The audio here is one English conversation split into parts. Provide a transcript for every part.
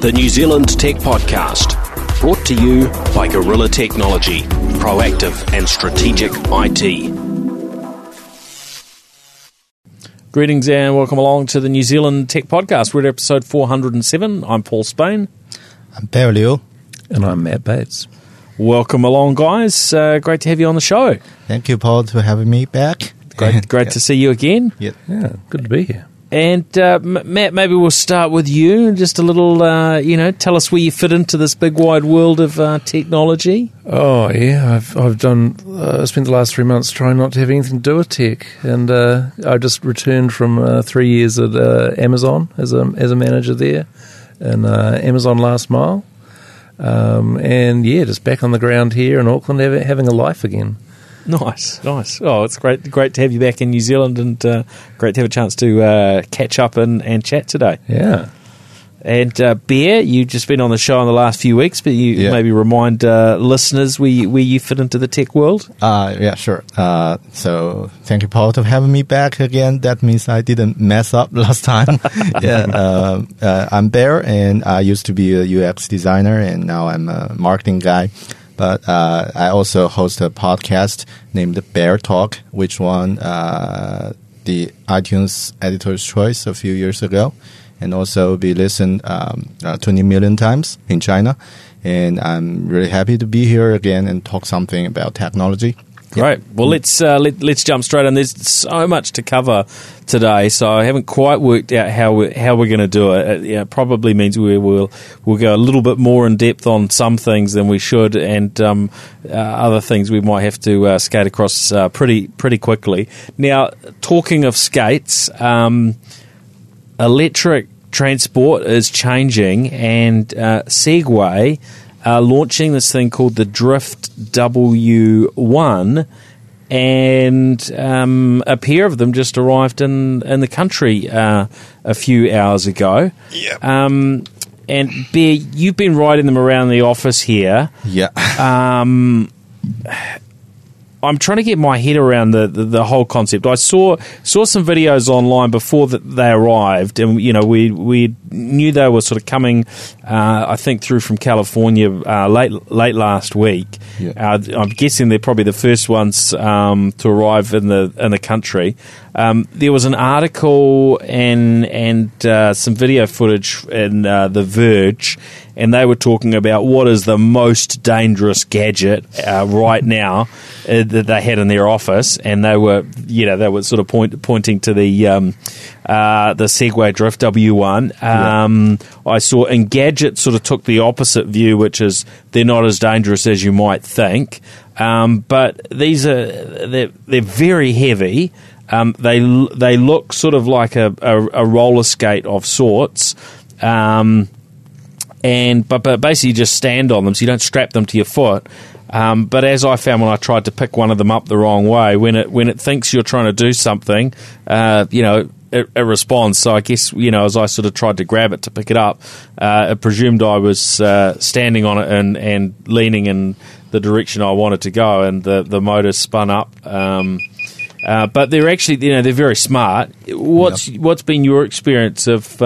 the New Zealand Tech Podcast, brought to you by Gorilla Technology, proactive and strategic IT. Greetings and welcome along to the New Zealand Tech Podcast. We're at episode 407. I'm Paul Spain. I'm Bear Liu. And I'm Matt Bates. Welcome along, guys. Uh, great to have you on the show. Thank you, Paul, for having me back. Great, great to see you again. Yeah. Yeah, good to be here. And uh, Matt, maybe we'll start with you. Just a little, uh, you know, tell us where you fit into this big wide world of uh, technology. Oh yeah, I've I've done. Uh, spent the last three months trying not to have anything to do with tech, and uh, I just returned from uh, three years at Amazon as a as a manager there, and uh, Amazon Last Mile, um, and yeah, just back on the ground here in Auckland, having a life again. Nice, nice. Oh, it's great, great to have you back in New Zealand, and uh, great to have a chance to uh, catch up and, and chat today. Yeah. And uh, Bear, you've just been on the show in the last few weeks, but you Yeah. maybe remind uh, listeners where you, where you fit into the tech world. Uh, yeah, sure. Uh, so thank you, Paul, for having me back again. That means I didn't mess up last time. yeah. Uh, uh, I'm Bear, and I used to be a UX designer, and now I'm a marketing guy. But uh, I also host a podcast named Bear Talk, which won uh, the iTunes Editor's Choice a few years ago, and also be listened um, uh, 20 million times in China. And I'm really happy to be here again and talk something about technology. Great. Well, let's uh, let, let's jump straight in. There's so much to cover today, so I haven't quite worked out how we how we're going to do it. It yeah, probably means we will we'll go a little bit more in depth on some things than we should, and um, uh, other things we might have to uh, skate across uh, pretty pretty quickly. Now, talking of skates. Um, electric transport is changing, and uh, Segway are launching this thing called the Drift W1, and um, a pair of them just arrived in in the country uh, a few hours ago. Yeah. Um, and Bear, you've been riding them around the office here. Yeah. Um, I'm trying to get my head around the, the, the whole concept. I saw saw some videos online before that they arrived, and you know we we knew they were sort of coming. Uh, I think through from California uh, late late last week. Yeah. Uh, I'm guessing they're probably the first ones um, to arrive in the in the country. Um, there was an article and and uh, some video footage in uh, the Verge, and they were talking about what is the most dangerous gadget uh, right now uh, that they had in their office, and they were you know they were sort of point, pointing to the um, uh, the Segway Drift W1. Um, I saw and Engadget sort of took the opposite view, which is they're not as dangerous as you might think. Um, but these are they're, they're very heavy. Um, they they look sort of like a, a, a roller skate of sorts. Um, and but, but basically you just stand on them, so you don't strap them to your foot. Um, but as I found when I tried to pick one of them up the wrong way, when it when it thinks you're trying to do something, uh, you know. It, it responds. So I guess you know, as I sort of tried to grab it to pick it up, uh, it presumed I was uh, standing on it and, and leaning in the direction I wanted to go, and the the motor spun up. Um, uh, but they're actually, you know, they're very smart. What's what's been your experience of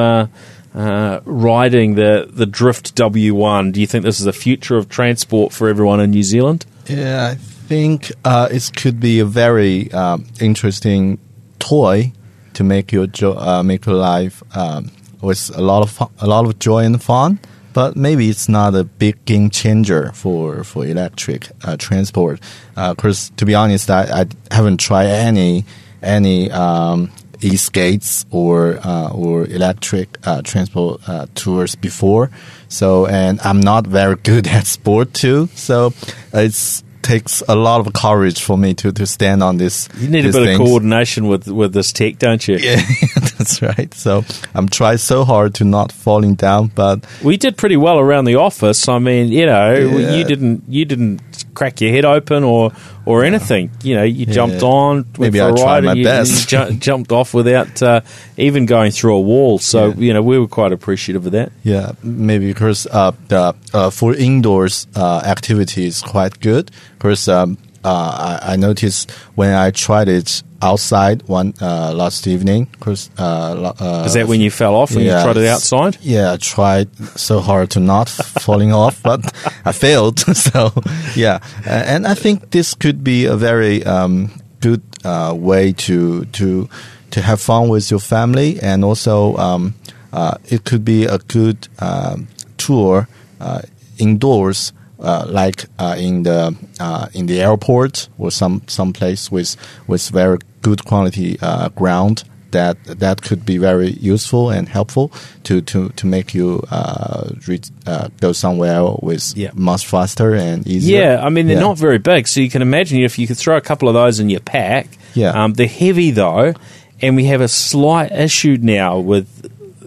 uh, uh, riding the the Drift W1? Do you think this is the future of transport for everyone in New Zealand? Yeah, I think uh, it could be a very um, interesting toy to make your jo- uh, make your life um, with a lot of fun, a lot of joy and fun. But maybe it's not a big game changer for for electric uh, transport. Because to be honest, I, I haven't tried any any um, e-skates or uh, or electric uh, transport uh, tours before. So and I'm not very good at sport too. So it's takes a lot of courage for me to, to stand on this. You need a bit things. of coordination with with this tech, don't you? Yeah, that's right. So I'm trying so hard to not falling down, but We did pretty well around the office. I mean, you know, Yeah. you didn't you didn't crack your head open or or anything. You know, you jumped on Maybe I tried my you, best. you ju- jumped off without uh, even going through a wall. So Yeah. you know, we were quite appreciative of that. yeah, maybe because uh, the uh, for indoors uh, activity quite good. Because um, uh, I, I noticed when I tried it outside one uh, last evening. 'cause, Uh, uh, Is that when you fell off when you tried it outside? Yeah, I tried so hard to not falling off, but I failed. so yeah, and I think this could be a very um, good uh, way to to to have fun with your family, and also um, uh, it could be a good um, tour uh, indoors. Uh, like uh, in the uh, in the airport or some some place with with very good quality uh, ground that that could be very useful and helpful to to to make you uh, reach, uh, go somewhere with Yeah. much faster and easier. Yeah, I mean they're Yeah. not very big, so you can imagine if you could throw a couple of those in your pack. Yeah. um, they're heavy though, and we have a slight issue now with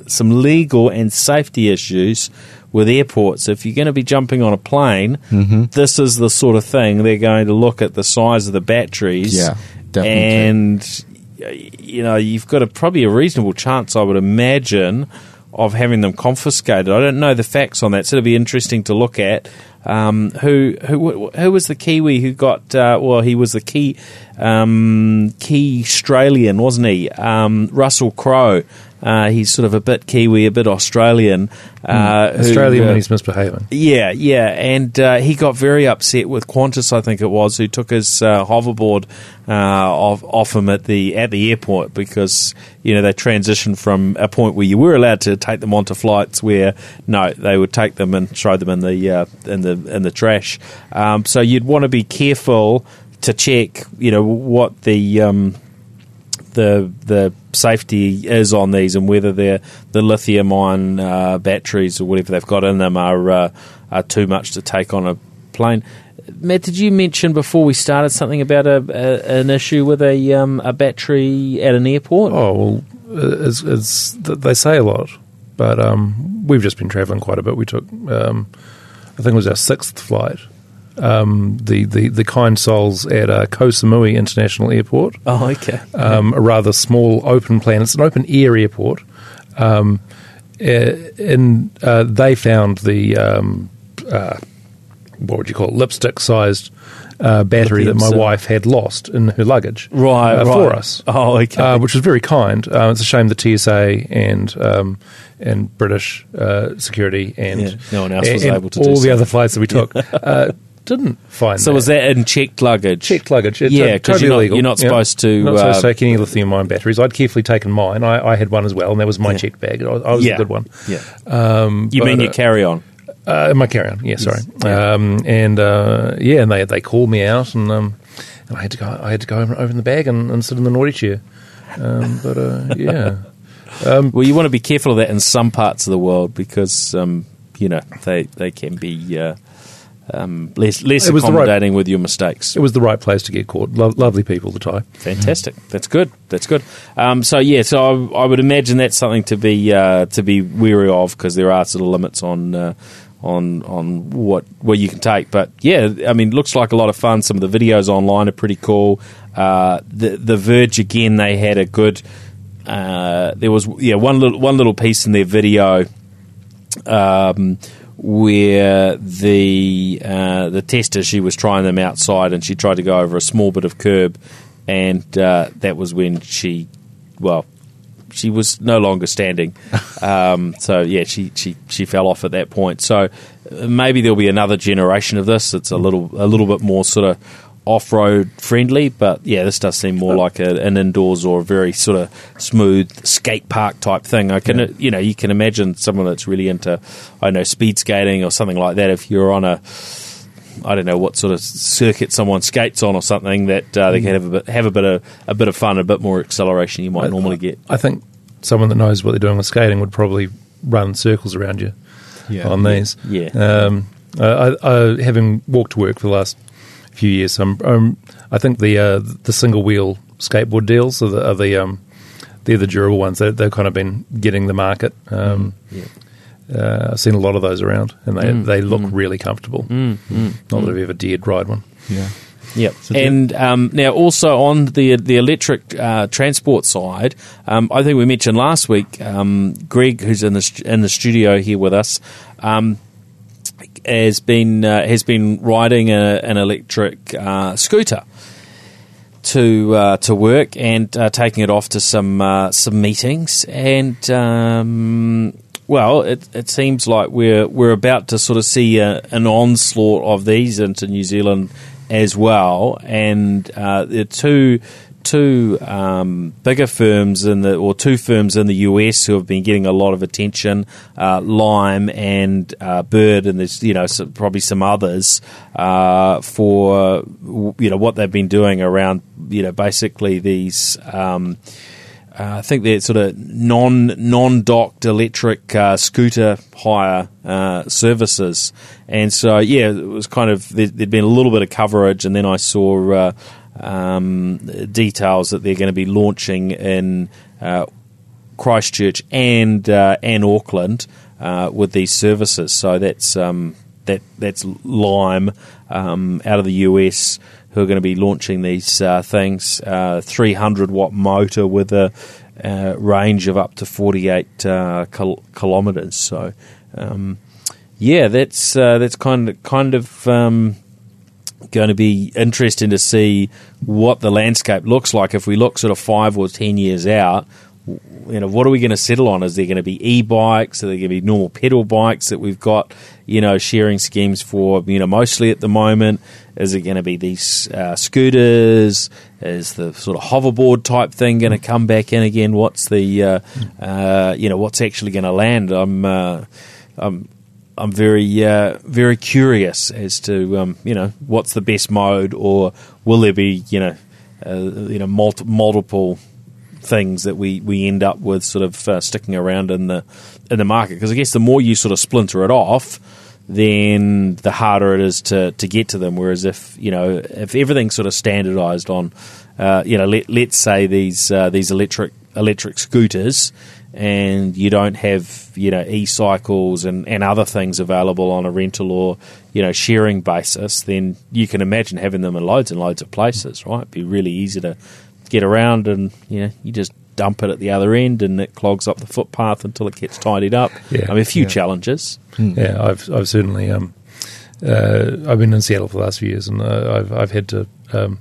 some legal and safety issues with airports. If you're going to be jumping on a plane, Mm-hmm. this is the sort of thing they're going to look at the size of the batteries. Yeah, definitely. and you know you've got a probably a reasonable chance, I would imagine, of having them confiscated. I don't know the facts on that, so it'll be interesting to look at. Um, who who who was the Kiwi who got? Uh, well, he was the key um, key Australian, wasn't he? Um, Russell Crowe. Uh, he's sort of a bit Kiwi, a bit Australian. Uh, who, Australian uh, when he's misbehaving. yeah, yeah, and uh, he got very upset with Qantas, I think it was, who took his uh, hoverboard uh, off, off him at the at the airport because you know they transitioned from a point where you were allowed to take them onto flights where no, they would take them and throw them in the uh, in the in the trash. Um, so you'd want to be careful to check, you know, what the um, the the safety is on these and whether they're the lithium ion uh, batteries or whatever they've got in them are uh, are too much to take on a plane. Matt, did you mention before we started something about a, a an issue with a um, a battery at an airport? Oh well, it's, it's they say a lot, but um, we've just been travelling quite a bit. We took, um, I think it was our sixth flight. Um, the, the the kind souls at uh, Koh Samui International Airport, Oh, okay. um, a rather small open plan. It's an open air airport, um, and uh, they found the um, uh, what would you call it, lipstick sized uh, battery that my wife had lost in her luggage, Right, uh, right. for us Oh, okay. uh, which was very kind. Uh, it's a shame the TSA and um, and British uh, security and, Yeah, no one else was able to do all the other flights that we took uh, didn't find. so that. was that in checked luggage? checked luggage? It's, Yeah, uh, 'cause totally you're not- illegal. you're not Yeah. supposed to, Not supposed uh, to take any lithium ion batteries. I'd carefully taken mine. I, I had one as well, and that was my Yeah. checked bag. I, I was yeah, a good one. Yeah. Um, You mean uh, your carry on? uh, my carry on, yeah, sorry. Yeah. Um, and uh, yeah, and they they called me out, and um, and I had to go. I had to go over, over in the bag and, and sit in the naughty chair. Um, but uh, yeah, Well, you want to be careful of that in some parts of the world because um, you know they they can be uh, um, less less It was the right- accommodating with your mistakes. it was the right place to get caught. Lo- lovely people, the Thai. Fantastic. That's good. That's good. Um, so yeah, so I, I would imagine that's something to be uh, to be wary of because there are sort of limits on. Uh, on on what what you can take, but yeah, I mean, looks like a lot of fun. Some of the videos online are pretty cool. Uh, the the Verge again, they had a good. Uh, there was yeah one little one little piece in their video um, where the uh, the tester she was trying them outside and she tried to go over a small bit of curb, and uh, that was when she, well, she was no longer standing. um, so yeah, she, she she fell off at that point. So uh, maybe there'll be another generation of this. It's a little a little bit more sort of off-road friendly but yeah this does seem more like a, an indoors or a very sort of smooth skate park type thing i can you know you can imagine someone that's really into i don't know speed skating or something like that if you're on a I don't know what sort of circuit someone skates on or something that uh, they can have a bit have a bit of a bit of fun, a bit more acceleration you might normally get. I think someone that knows what they're doing with skating would probably run circles around you Yeah. on these. Yeah. Um, uh, I, I, having walked to work for the last few years, um, um, I think the uh, the single wheel skateboard deals are the, are the um, they're the durable ones. They, they've kind of been getting the market. Um, Yeah. uh, I've seen a lot of those around, and they they look really comfortable. Not that I've ever dared ride one. Yeah. Yep. and um, now also on the the electric uh, transport side, um, I think we mentioned last week, um, Greg, who's in the st- in the studio here with us. Has been uh, has been riding a, an electric uh, scooter to uh, to work and uh, taking it off to some uh, some meetings and. Um, well, it, it seems like we're we're about to sort of see a, an onslaught of these into New Zealand as well, and uh, are two two um, bigger firms in the or two firms in the US who have been getting a lot of attention, uh, Lime and uh, Bird, and there's you know some, probably some others uh, for you know what they've been doing around you know basically these. Um, uh, I think they're sort of non non docked electric uh, scooter hire uh, services, and so yeah, it was kind of there, had been a little bit of coverage, and then I saw uh, um, details that they're going to be launching in uh, Christchurch and uh, and Auckland with these services. So that's um, that that's Lime um, out of the US who are going to be launching these uh, things. Uh, 300 watt motor with a uh, range of up to 48 uh, kil- kilometres. So, um, yeah, that's uh, that's kind of kind of um, going to be interesting to see what the landscape looks like if we look sort of five or ten years out you know, what are we going to settle on? Is there going to be e-bikes? Are there going to be normal pedal bikes that we've got, you know, sharing schemes for, you know, mostly at the moment? Is it going to be these uh, scooters? Is the sort of hoverboard type thing going to come back in again? What's the, uh, uh, you know, what's actually going to land? I'm, uh, I'm, I'm very, uh, very curious as to, um, you know, what's the best mode, or will there be, you know, uh, you know, multi- multiple things that we, we end up with sort of uh, sticking around in the in the market because I guess the more you sort of splinter it off, then the harder it is to, to get to them. Whereas if you know if everything's sort of standardised on, uh, you know, let, let's say these uh, these electric electric scooters, and you don't have you know e-cycles and, and other things available on a rental or you know sharing basis, then you can imagine having them in loads and loads of places. Right, It'd be really easy to get around, and you know, you just dump it at the other end, and it clogs up the footpath until it gets tidied up. Yeah. I mean, a few Yeah. challenges. Yeah, I've I've certainly um, uh, I've been in Seattle for the last few years, and uh, I've I've had to um,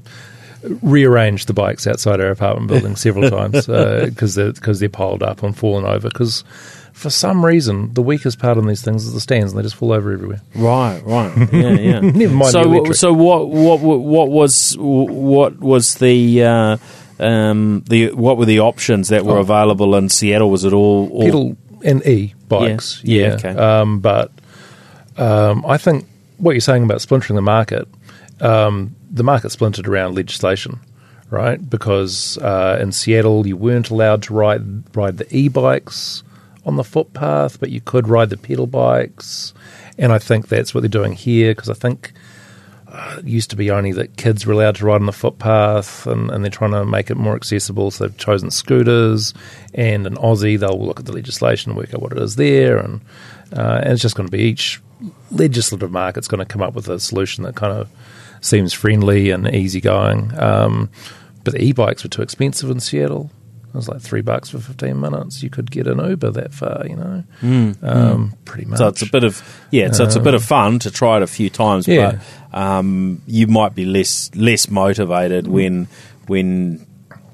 rearrange the bikes outside our apartment building several times because they're because they're piled up and fallen over. Because for some reason, the weakest part on these things is the stands, and they just fall over everywhere. Right, right, yeah, yeah. Never mind the so, electric. so what, what, what was, what was the, uh, um, the, what were the options that were Oh. available in Seattle? Was it all, all pedal and e bikes. Yeah, Yeah, yeah, okay. Um, but um, I think what you're saying about splintering the market, um, the market splintered around legislation, right? Because uh, in Seattle, you weren't allowed to ride ride the e-bikes on the footpath, but you could ride the pedal bikes. And I think that's what they're doing here because I think uh, it used to be only that kids were allowed to ride on the footpath, and, and they're trying to make it more accessible. So they've chosen scooters, and in Aussie they'll look at the legislation and work out what it is there, and uh, and it's just going to be each legislative market's going to come up with a solution that kind of seems friendly and easygoing. Um, but the e-bikes were too expensive in Seattle. It was like three bucks for fifteen minutes. You could get an Uber that far, you know, um, pretty much. So it's a bit of yeah, so it's a bit of fun to try it a few times, Yeah. but um, you might be less less motivated when when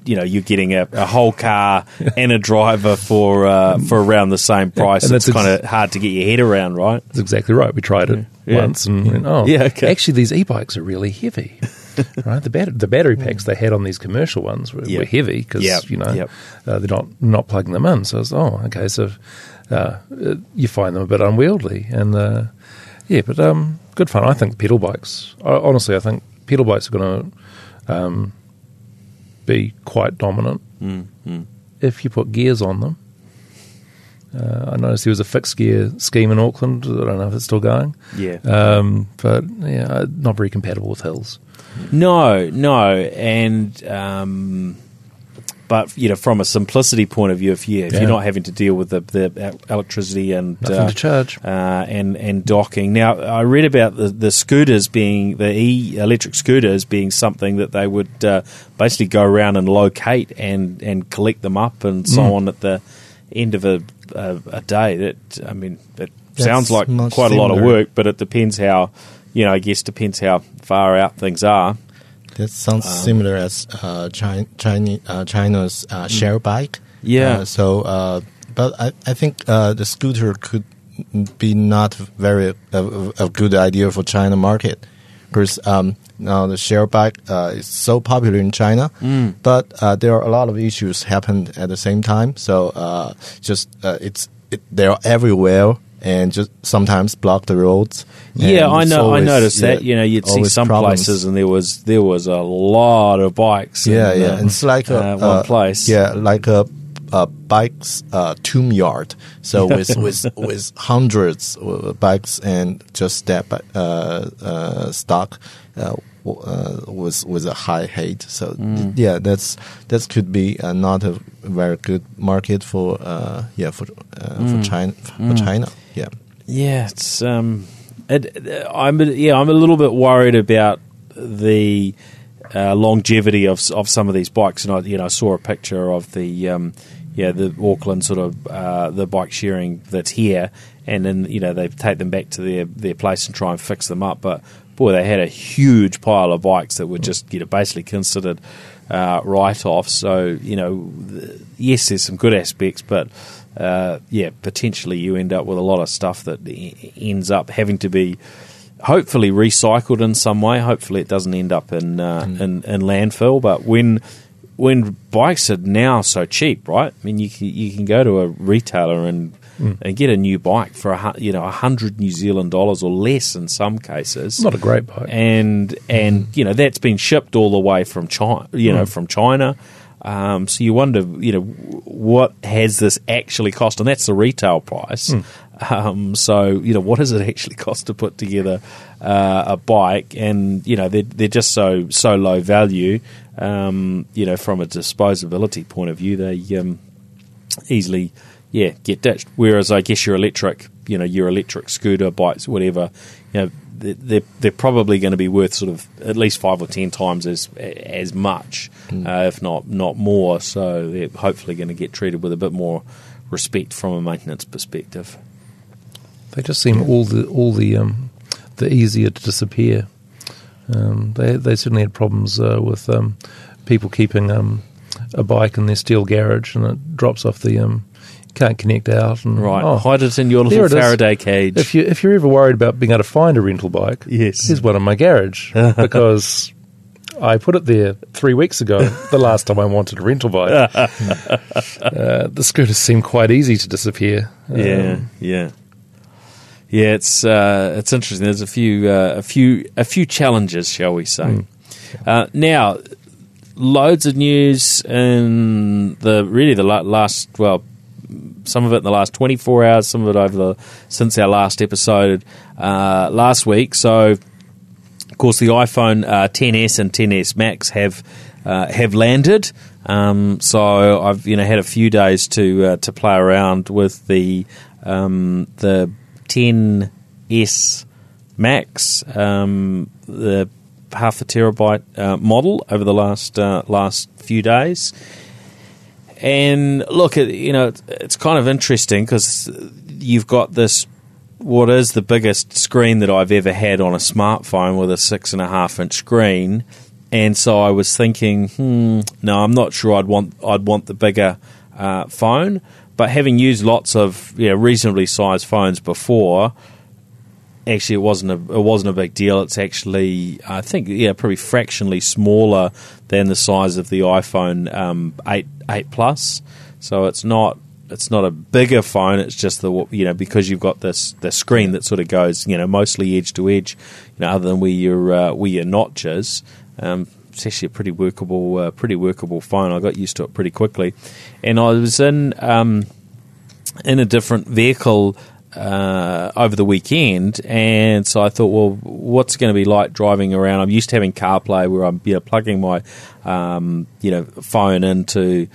you know you're getting a, a whole car and a driver for uh, for around the same price. and it's ex- kind of hard to get your head around, right? That's exactly right. We tried it Yeah. once and went, oh, Yeah, okay. actually, these e-bikes are really heavy. right, the bat- the battery packs they had on these commercial ones were, Yep. were heavy because Yep, you know yep. uh, they're not not plugging them in. So it's oh, okay, so uh, uh, you find them a bit unwieldy, and uh, yeah, but um, good fun. I think pedal bikes. I, honestly, I think pedal bikes are going to um, be quite dominant Mm, if you put gears on them. Uh, I noticed there was a fixed gear scheme in Auckland. I don't know if it's still going. Yeah. Um, but yeah, not very compatible with hills. No, no, and um, but you know, from a simplicity point of view, if you if Yeah. you're not having to deal with the, the electricity and Nothing uh, to charge. uh, and and docking. Now, I read about the, the scooters being the e electric scooters being something that they would uh, basically go around and locate and and collect them up and so Mm. on at the end of a a, a day. That I mean, it sounds like quite a lot of work, but it depends how, you know, I guess depends how far out things are. That sounds Um, similar as uh, China, China, uh, China's uh, share bike. Mm. Yeah. Uh, so, uh, but I, I think uh, the scooter could be not very a, a good idea for China market because um, now the share bike uh, is so popular in China, Mm. but uh, there are a lot of issues happened at the same time. So uh, just uh, it's it, they're everywhere. And just sometimes block the roads. Yeah, I know. always- I noticed that. You know, you'd see some problems. places, and there was there was a lot of bikes. Yeah, in, yeah. uh, And it's like a uh, one uh, place. Yeah, like a, a bike's uh, tomb yard. So with with with hundreds of bikes and just that uh, uh, stock uh, uh, was was a high height. So Mm. yeah, that's that could be uh, not a very good market for uh, yeah for uh, Mm. for China for China. Yeah. Yeah, it's um, it, I'm yeah, I'm a little bit worried about the uh, longevity of of some of these bikes, and I you know saw a picture of the um, yeah the Auckland sort of uh, the bike sharing that's here, and then you know they take them back to their their place and try and fix them up, but boy, they had a huge pile of bikes that were just you know basically considered uh, write offs. So you know, yes, there's some good aspects, but uh, yeah, potentially you end up with a lot of stuff that e- ends up having to be hopefully recycled in some way. Hopefully, it doesn't end up in uh, in, in landfill. But when when bikes are now so cheap, right? I mean, you can, you can go to a retailer and and get a new bike for a you know a hundred New Zealand dollars or less in some cases. Not a great bike. and and you know that's been shipped all the way from China, you know, from China. Um, so you wonder, you know, what has this actually cost? And that's the retail price. Um, so you know, what does it actually cost to put together uh, a bike? And you know, they're they're just so so low value. Um, you know, from a disposability point of view, they um, easily yeah get ditched. Whereas I guess your electric, you know, your electric scooter, bikes, whatever, you know, they're they're, they're probably going to be worth sort of at least five or ten times as as much, uh, if not not more. So they're hopefully going to get treated with a bit more respect from a maintenance perspective. They just seem all the all the um, the easier to disappear. Um, they they certainly had problems uh, with um, people keeping um, a bike in their steel garage, and it drops off the um, can't connect out. And Right, oh, hide it in your little it is. Faraday cage. If you if you're ever worried about being able to find a rental bike, Yes. here's one in my garage because I put it there three weeks ago. the last time I wanted a rental bike, uh, the scooters seem quite easy to disappear. Yeah, Um, yeah, yeah. It's uh, it's interesting. There's a few uh, a few a few challenges, shall we say? Uh, now, loads of news in the really the last well, some of it in the last 24 hours, some of it over the since our last episode uh, last week. So, of course, the iPhone uh, 10s and 10s Max have uh, have landed. Um, so I've you know had a few days to uh, to play around with the um, the 10s Max, um, the half a terabyte uh, model over the last uh, last few days. And look, you know, it's, it's kind of interesting because you've got this what is the biggest screen that I've ever had on a smartphone with a six and a half inch screen. And so I was thinking, hmm, no, I'm not sure I'd want I'd want the bigger uh, phone. But having used lots of you know, reasonably sized phones before, actually it wasn't a it wasn't a big deal. It's actually I think yeah probably fractionally smaller than the size of the iPhone um, eight eight plus. So it's not it's not a bigger phone. It's just the you know because you've got this the screen that sort of goes you know mostly edge to edge, you know other than where your uh, where your notch is. Um, it's actually a pretty workable uh, pretty workable phone. I got used to it pretty quickly, and I was in. Um, in a different vehicle uh, over the weekend, and so I thought, well, what's going to be like driving around? I'm used to having CarPlay, where I'm you know, plugging my um, you know phone into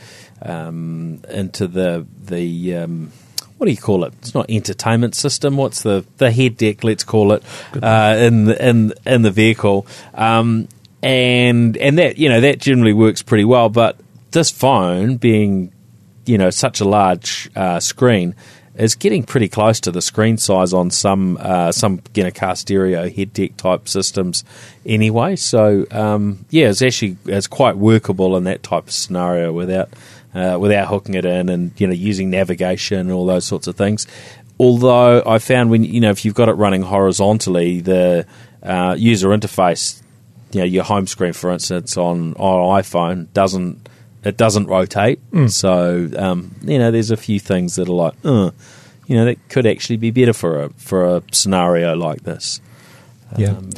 um, into the the um, what do you call it? It's not entertainment system. What's the the head deck? Let's call it uh, in the, in in the vehicle, um, and and that you know that generally works pretty well. But this phone being you know such a large uh, screen, is getting pretty close to the screen size on some uh, some you know car stereo head deck type systems anyway. So um, yeah, it's actually it's quite workable in that type of scenario without uh, without hooking it in and you know using navigation and all those sorts of things. Although I found when you know if you've got it running horizontally, the uh, user interface, you know your home screen for instance on on iPhone doesn't it doesn't rotate. So um, you know, there's a few things that are like, uh, you know, that could actually be better for a for a scenario like this. Yeah. Um,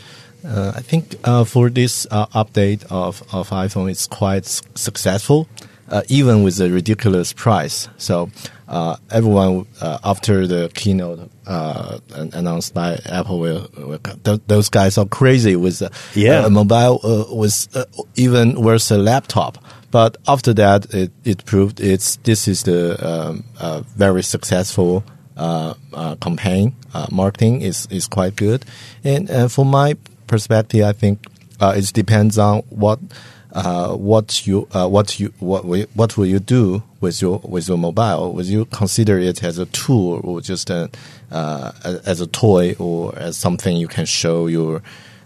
Uh, I think uh, for this uh, update of, of iPhone, it's quite s- successful, uh, even with the ridiculous price. So uh, everyone uh, after the keynote uh, announced by Apple, will, will th- those guys are crazy with uh, Yeah. uh, mobile uh, was uh, even worse a laptop. But after that, it, it proved it's this is the um, uh, very successful uh, uh, campaign. Uh, marketing is, is quite good, and uh, from my perspective, I think uh, it depends on what uh, what you uh, what you what what will you do with your with your mobile? Will you consider it as a tool or just a, uh, as a toy or as something you can show your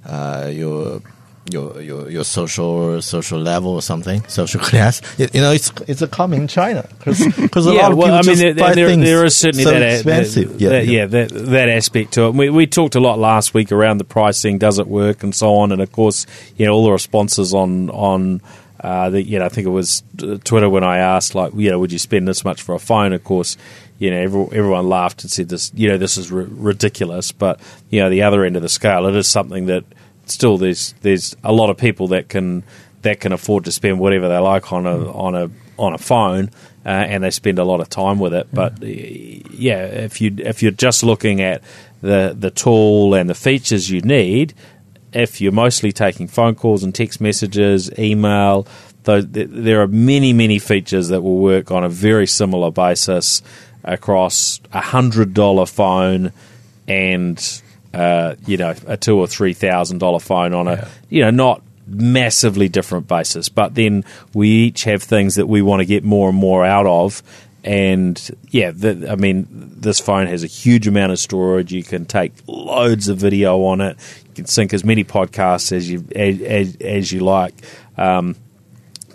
uh, your your your your social social level or something social class. You, you know, it's it's a common in China because a yeah, lot of well, people I mean, just there, buy there, things there is certainly so that, expensive. that, that- yeah, that, that aspect to it. We, we talked a lot last week around the pricing, does it work, and so on. And of course, you know, all the responses on on uh, the, you know, I think it was uh, Twitter when I asked, like, you know, would you spend this much for a phone? Of course, you know, every, everyone laughed and said this, you know, this is r- ridiculous. But you know, the other end of the scale, it is something that still there's there's a lot of people that can that can afford to spend whatever they like on a on a on a phone, uh, and they spend a lot of time with it. But uh, yeah, if you if you're just looking at the the tool and the features you need, if you're mostly taking phone calls and text messages, email, though there are many many features that will work on a very similar basis across a hundred dollar phone and uh, you know a two or three thousand dollar phone on a you know not massively different basis, but then we each have things that we want to get more and more out of. And yeah, the, I mean, this phone has a huge amount of storage. You can take loads of video on it. You can sync as many podcasts as you as, as, as you like. Um,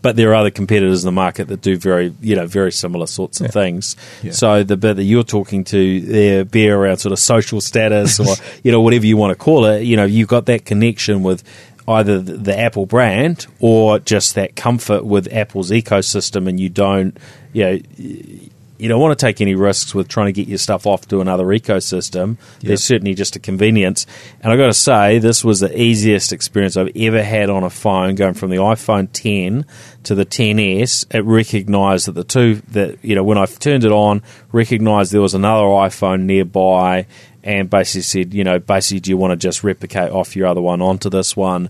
but there are other competitors in the market that do very you know very similar sorts of things. Yeah. So the bit that you're talking to there be around sort of social status or you know whatever you want to call it, you know you've got that connection with either the, the Apple brand or just that comfort with Apple's ecosystem, and you don't you know. You don't want to take any risks with trying to get your stuff off to another ecosystem. There's certainly just a convenience. And I've got to say, this was the easiest experience I've ever had on a phone going from the iPhone 10 to the 10s. It recognized that the two, that, you know, when I turned it on, recognized there was another iPhone nearby and basically said, you know, basically, do you want to just replicate off your other one onto this one?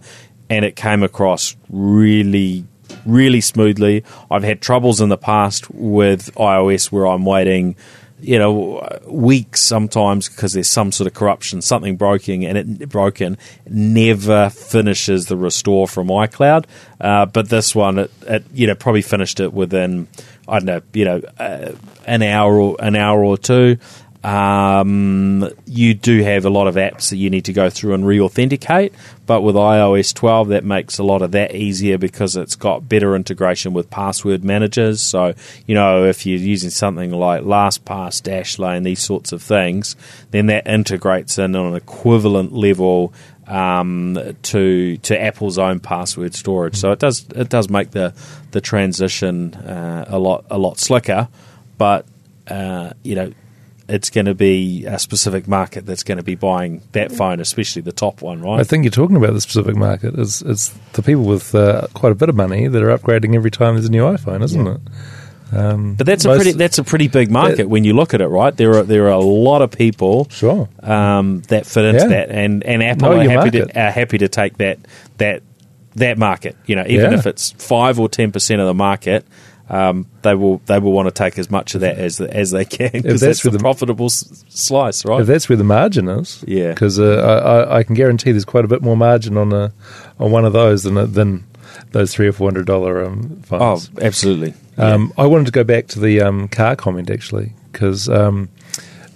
And it came across really really smoothly. I've had troubles in the past with iOS where I'm waiting, you know, weeks sometimes because there's some sort of corruption, something broken, and it broken never finishes the restore from iCloud. Uh, but this one, it, it you know probably finished it within I don't know, you know, uh, an hour or an hour or two. Um, you do have a lot of apps that you need to go through and re-authenticate, but with iOS 12, that makes a lot of that easier because it's got better integration with password managers. So, you know, if you're using something like LastPass, Dashlane, these sorts of things, then that integrates in on an equivalent level um, to to Apple's own password storage. So it does it does make the the transition uh, a lot a lot slicker, but uh, you know it's going to be a specific market that's going to be buying that phone, especially the top one, right? I think you're talking about the specific market. It's, it's the people with uh, quite a bit of money that are upgrading every time there's a new iPhone, isn't it? Um, but that's a pretty that's a pretty big market when you look at it, right? There are there are a lot of people Sure. um, that fit into Yeah. that, and and Apple Know are happy market. to are happy to take that that that market. You know, even Yeah. if it's five or ten percent of the market. Um, they will they will want to take as much of that as as they can because that's that's, the the- profitable s- slice, right? If that's where the margin is, Yeah. because uh, I, I- can guarantee there's quite a bit more margin on a on one of those than a, than those three or four hundred dollar um, Oh, phones. absolutely. Um, I wanted to go back to the um, car comment actually because um,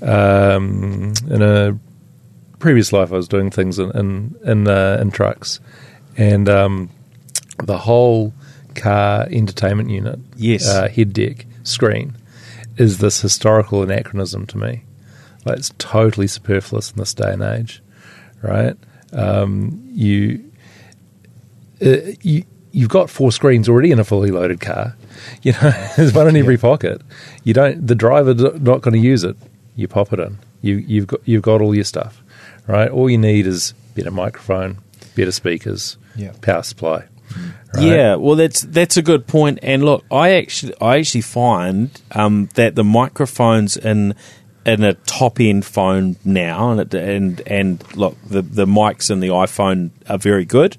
um, in a previous life I was doing things in in in, uh, in trucks, and um, the whole car entertainment unit, Yes. uh, head deck screen, is this historical anachronism to me. Like it's totally superfluous in this day and age, right? Um, you uh, you you've got four screens already in a fully loaded car. You know, there's one in every pocket. You don't. The driver not going to use it. You pop it in. You you've got you've got all your stuff, right? All you need is better microphone, better speakers, Yeah. power supply. Right? Yeah, well, that's that's a good point. And look, I actually I actually find um, that the microphones in in a top end phone now, and it, and and look, the the mics in the iPhone are very good.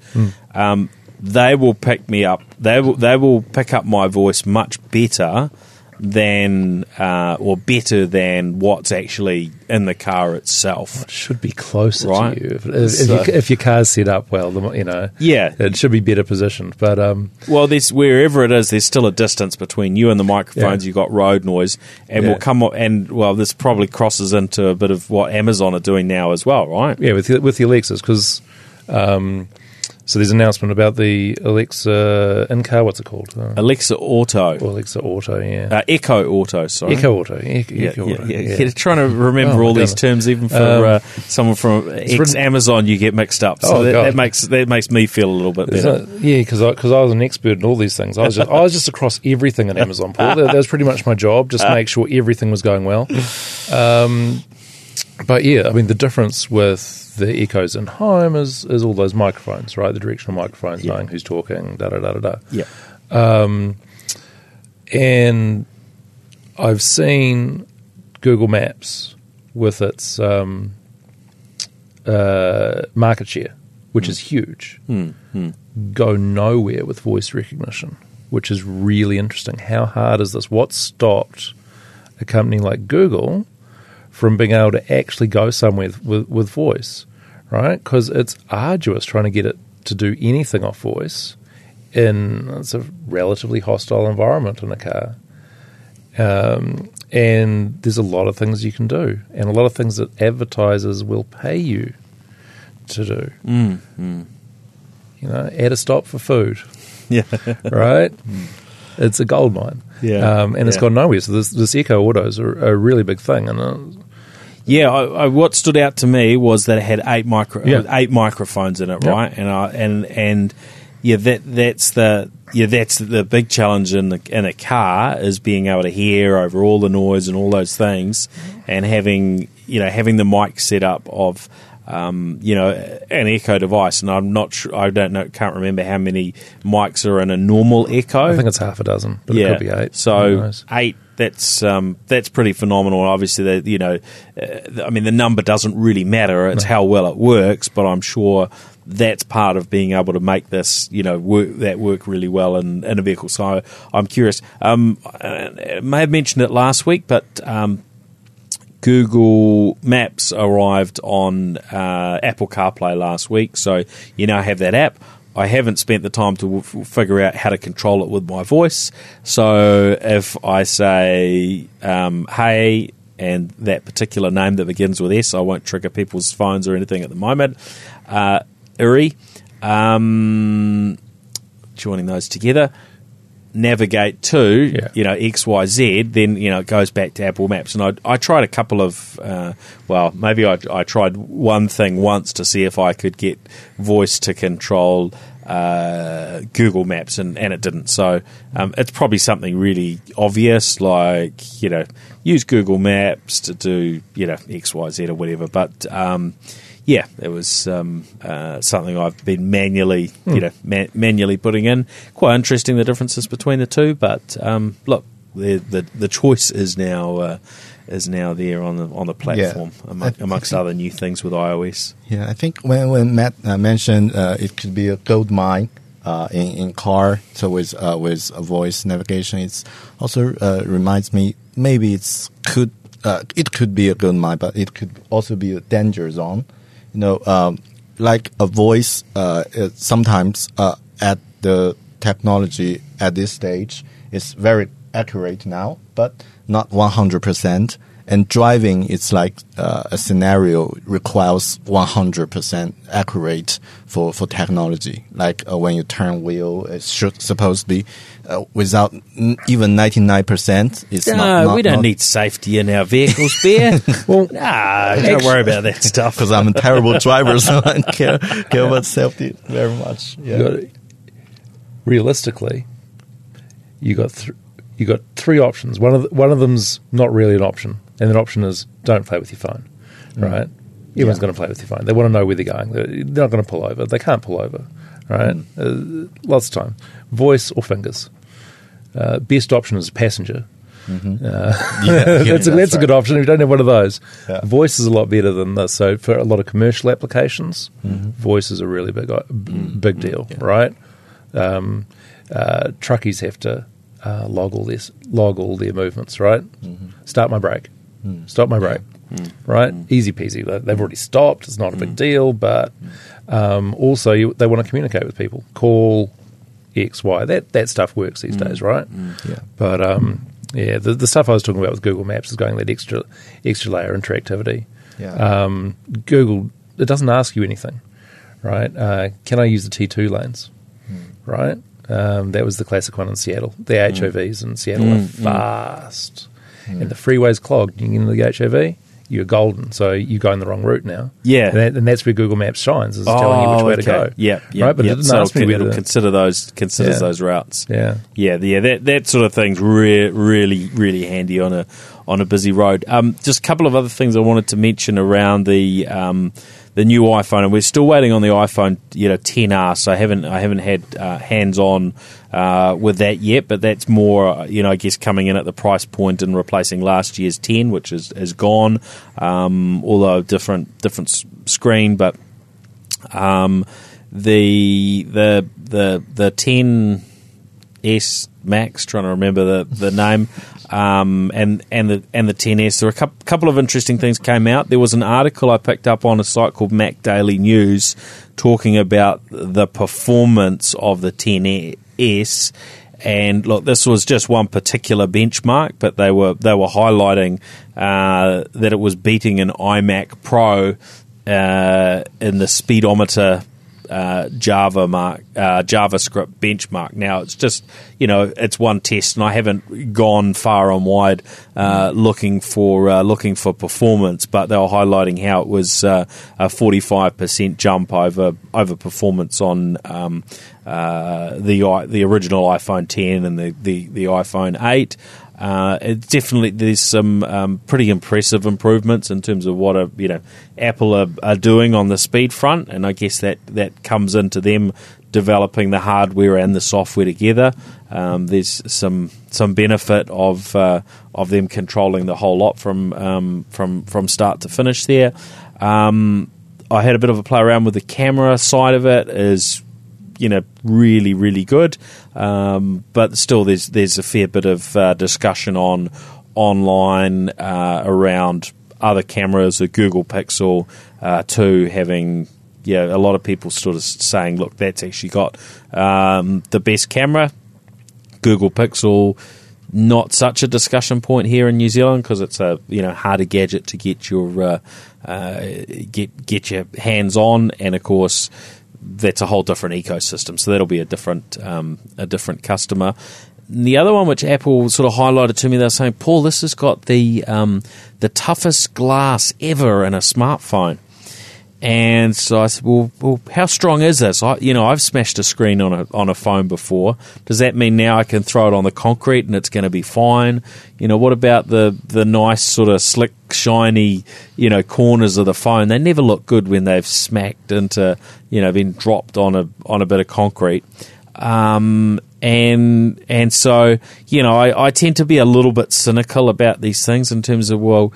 Um, they will pick me up. They will they will pick up my voice much better than uh, or better than what's actually in the car itself. It should be closer Right. to you if, if, if, So- your, if your car's set up well. the- You know, Yeah. it should be better positioned. But um, Well, there's wherever it is, there's still a distance between you and the microphones. Yeah. You've got road noise, and Yeah. we'll come up, and well, this probably crosses into a bit of what Amazon are doing now as well, right? yeah, with the, with the Alexas because. Um, so there's an announcement about the Alexa in car. What's it called? Uh, Alexa Auto, Alexa Auto. Yeah, uh, Echo Auto, sorry. Echo Auto. Echo, Yeah, Echo yeah, Auto. yeah, yeah. Trying to remember Oh, all these terms, even for Um, uh, someone from ex Amazon, you get mixed up. So Oh, that, that makes that makes me feel a little bit better. that- yeah, because I, 'cause I was an expert in all these things. I was just, I was just across everything in Amazon, Paul. That, that was pretty much my job, just make sure everything was going well. Um, but yeah, I mean, the difference with the echoes in home is, is all those microphones, right? The directional microphones, Yeah. knowing who's talking, da da da da da. Yeah, And I've seen Google Maps with its um, uh, market share, which is huge, go nowhere with voice recognition, which is really interesting. How hard is this? What stopped a company like Google from being able to actually go somewhere with, with, with voice, right? Because it's arduous trying to get it to do anything off voice in it's a relatively hostile environment in a car. Um, and there's a lot of things you can do, and a lot of things that advertisers will pay you to do. Mm, You know, add a stop for food, yeah, right? It's a gold mine, Yeah. um, and it's gone nowhere. So this, this Echo Autos are a really big thing, and uh, Yeah, I, I, what stood out to me was that it had eight micro Yeah. eight microphones in it, Yeah. right? And I, and and yeah, that that's the yeah that's the big challenge in the in a car is being able to hear over all the noise and all those things, and having you know having the mic set up of. Um, you know, an Echo device, and I'm not sure. I don't know. Can't remember how many mics are in a normal Echo. I think it's half a dozen, but it could be eight. So eight. That's um, that's pretty phenomenal. Obviously, that you know, uh, I mean, the number doesn't really matter. It's how well it works. But I'm sure that's part of being able to make this, you know, work that work really well in, in a vehicle. So I'm curious. Um, I may have mentioned it last week, but um, Google Maps arrived on uh, Apple CarPlay last week, so you now have that app. I haven't spent the time to w- figure out how to control it with my voice. So if I say um, "Hey" and that particular name that begins with S, I won't trigger people's phones or anything at the moment. Uh, Uri, um, joining those together navigate to Yeah. you know X Y Z, then you know it goes back to Apple Maps. And I, I tried a couple of, uh, well, maybe I, I tried one thing once to see if I could get voice to control uh, Google Maps, and, and it didn't. So um, it's probably something really obvious, like you know use Google Maps to do you know X Y Z or whatever. But um, yeah, it was um, uh, something I've been manually, you know, ma- manually putting in. Quite interesting the differences between the two, but um, look, the, the the choice is now uh, is now there on the on the platform among, I- I amongst think- other new things with iOS. Yeah, I think when when Matt uh, mentioned uh, it could be a gold mine uh, in in car, so with uh, with a voice navigation, it's also uh, reminds me maybe it's could uh, it could be a gold mine, but it could also be a danger zone. You know, um, like a voice uh, sometimes uh, at the technology at this stage is very accurate now, but not 100%. And driving, it's like uh, a scenario requires 100% accurate for, for technology. Like uh, when you turn wheel, it should supposed to be uh, without n- even 99%. It's No, not, not, we don't not- need safety in our vehicles, Bear. well, nah, don't worry about that stuff. because I'm a terrible driver, so I don't care, care about safety very much. Yeah. You got, realistically, you got th- you got three options. One of the, one of them's not really an option, and an option is don't play with your phone. Right? Everyone's Yeah. going to play with your phone. They want to know where they're going. They're they're not going to pull over. They can't pull over. Right? Uh, lots of time, voice or fingers. Uh, best option is passenger. Uh, Yeah, yeah, that's, a, that's a good option. If you don't have one of those, Yeah. voice is a lot better than this. So for a lot of commercial applications, Mm-hmm. voice is a really big uh, b- Mm, big deal, right? Um, uh, truckies have to uh, log all this, log all their movements, right? Mm-hmm. Start my brake, Mm. stop my brake, right? Easy peasy. They- They've already stopped. It's not a big deal, but um, also you, they want to communicate with people. Call X, Y. That that stuff works these days, right? Yeah. But um, yeah, the, the stuff I was talking about with Google Maps is going that extra extra layer interactivity. Yeah. Um, Google it doesn't ask you anything, right? Uh, can I use the T two lanes? Right. Um, that was the classic one in Seattle. The HOVs in Seattle are fast, and the freeway's clogged. You get into the HOV, you're golden. So you go in the wrong route now. Yeah. and, that, and that's where Google Maps shines is telling you which way to go. Oh, Yeah, yeah, right. But yeah. it didn't so ask me it'll to. consider those considers Yeah. those routes. Yeah. Yeah, yeah, that that sort of thing's re- really, really handy on a on a busy road. Um, just a couple of other things I wanted to mention around the um, the new iPhone, and we're still waiting on the iPhone, you know, 10R. So I haven't I haven't had uh, hands on uh, with that yet, but that's more, uh, you know, I guess coming in at the price point and replacing last year's 10, which is is gone. Um, although different different screen, but um, the the the the 10 S Max, trying to remember the the name, um, and and the and the 10s. There were a couple, couple of interesting things came out. There was an article I picked up on a site called Mac Daily News, talking about the performance of the 10s. And look, this was just one particular benchmark, but they were they were highlighting uh, that it was beating an iMac Pro uh, in the speedometer uh, Java mark, uh, JavaScript benchmark. Now it's just you know it's one test, and I haven't gone far and wide uh, looking for uh, looking for performance, but they were highlighting how it was uh, a forty five percent jump over over performance on um, the the original iPhone ten and the the, the iPhone eight. Uh, it definitely there's some um, pretty impressive improvements in terms of what a, you know Apple are, are doing on the speed front, and I guess that that comes into them developing the hardware and the software together. Um, there's some some benefit of uh, of them controlling the whole lot from um, from from start to finish there. Um, I had a bit of a play around with the camera side of it. Is you know really really good. Um, but still there's there's a fair bit of uh, discussion on online uh, around other cameras the Google Pixel uh, 2 having yeah a lot of people sort of saying look that's actually got um, the best camera. Google Pixel not such a discussion point here in New Zealand because it's a you know harder gadget to get your uh, uh, get get your hands on, and of course that's a whole different ecosystem. So that'll be a different um, a different customer. And the other one, which Apple sort of highlighted to me, they're saying, Paul, this has got the um, the toughest glass ever in a smartphone. And so I said, well, well, how strong is this? I, you know, I've smashed a screen on a on a phone before. Does that mean now I can throw it on the concrete and it's going to be fine? You know, what about the the nice sort of slick, shiny, you know, corners of the phone? They never look good when they've smacked into, you know, been dropped on a on a bit of concrete. Um, and and so you know, I, I tend to be a little bit cynical about these things in terms of well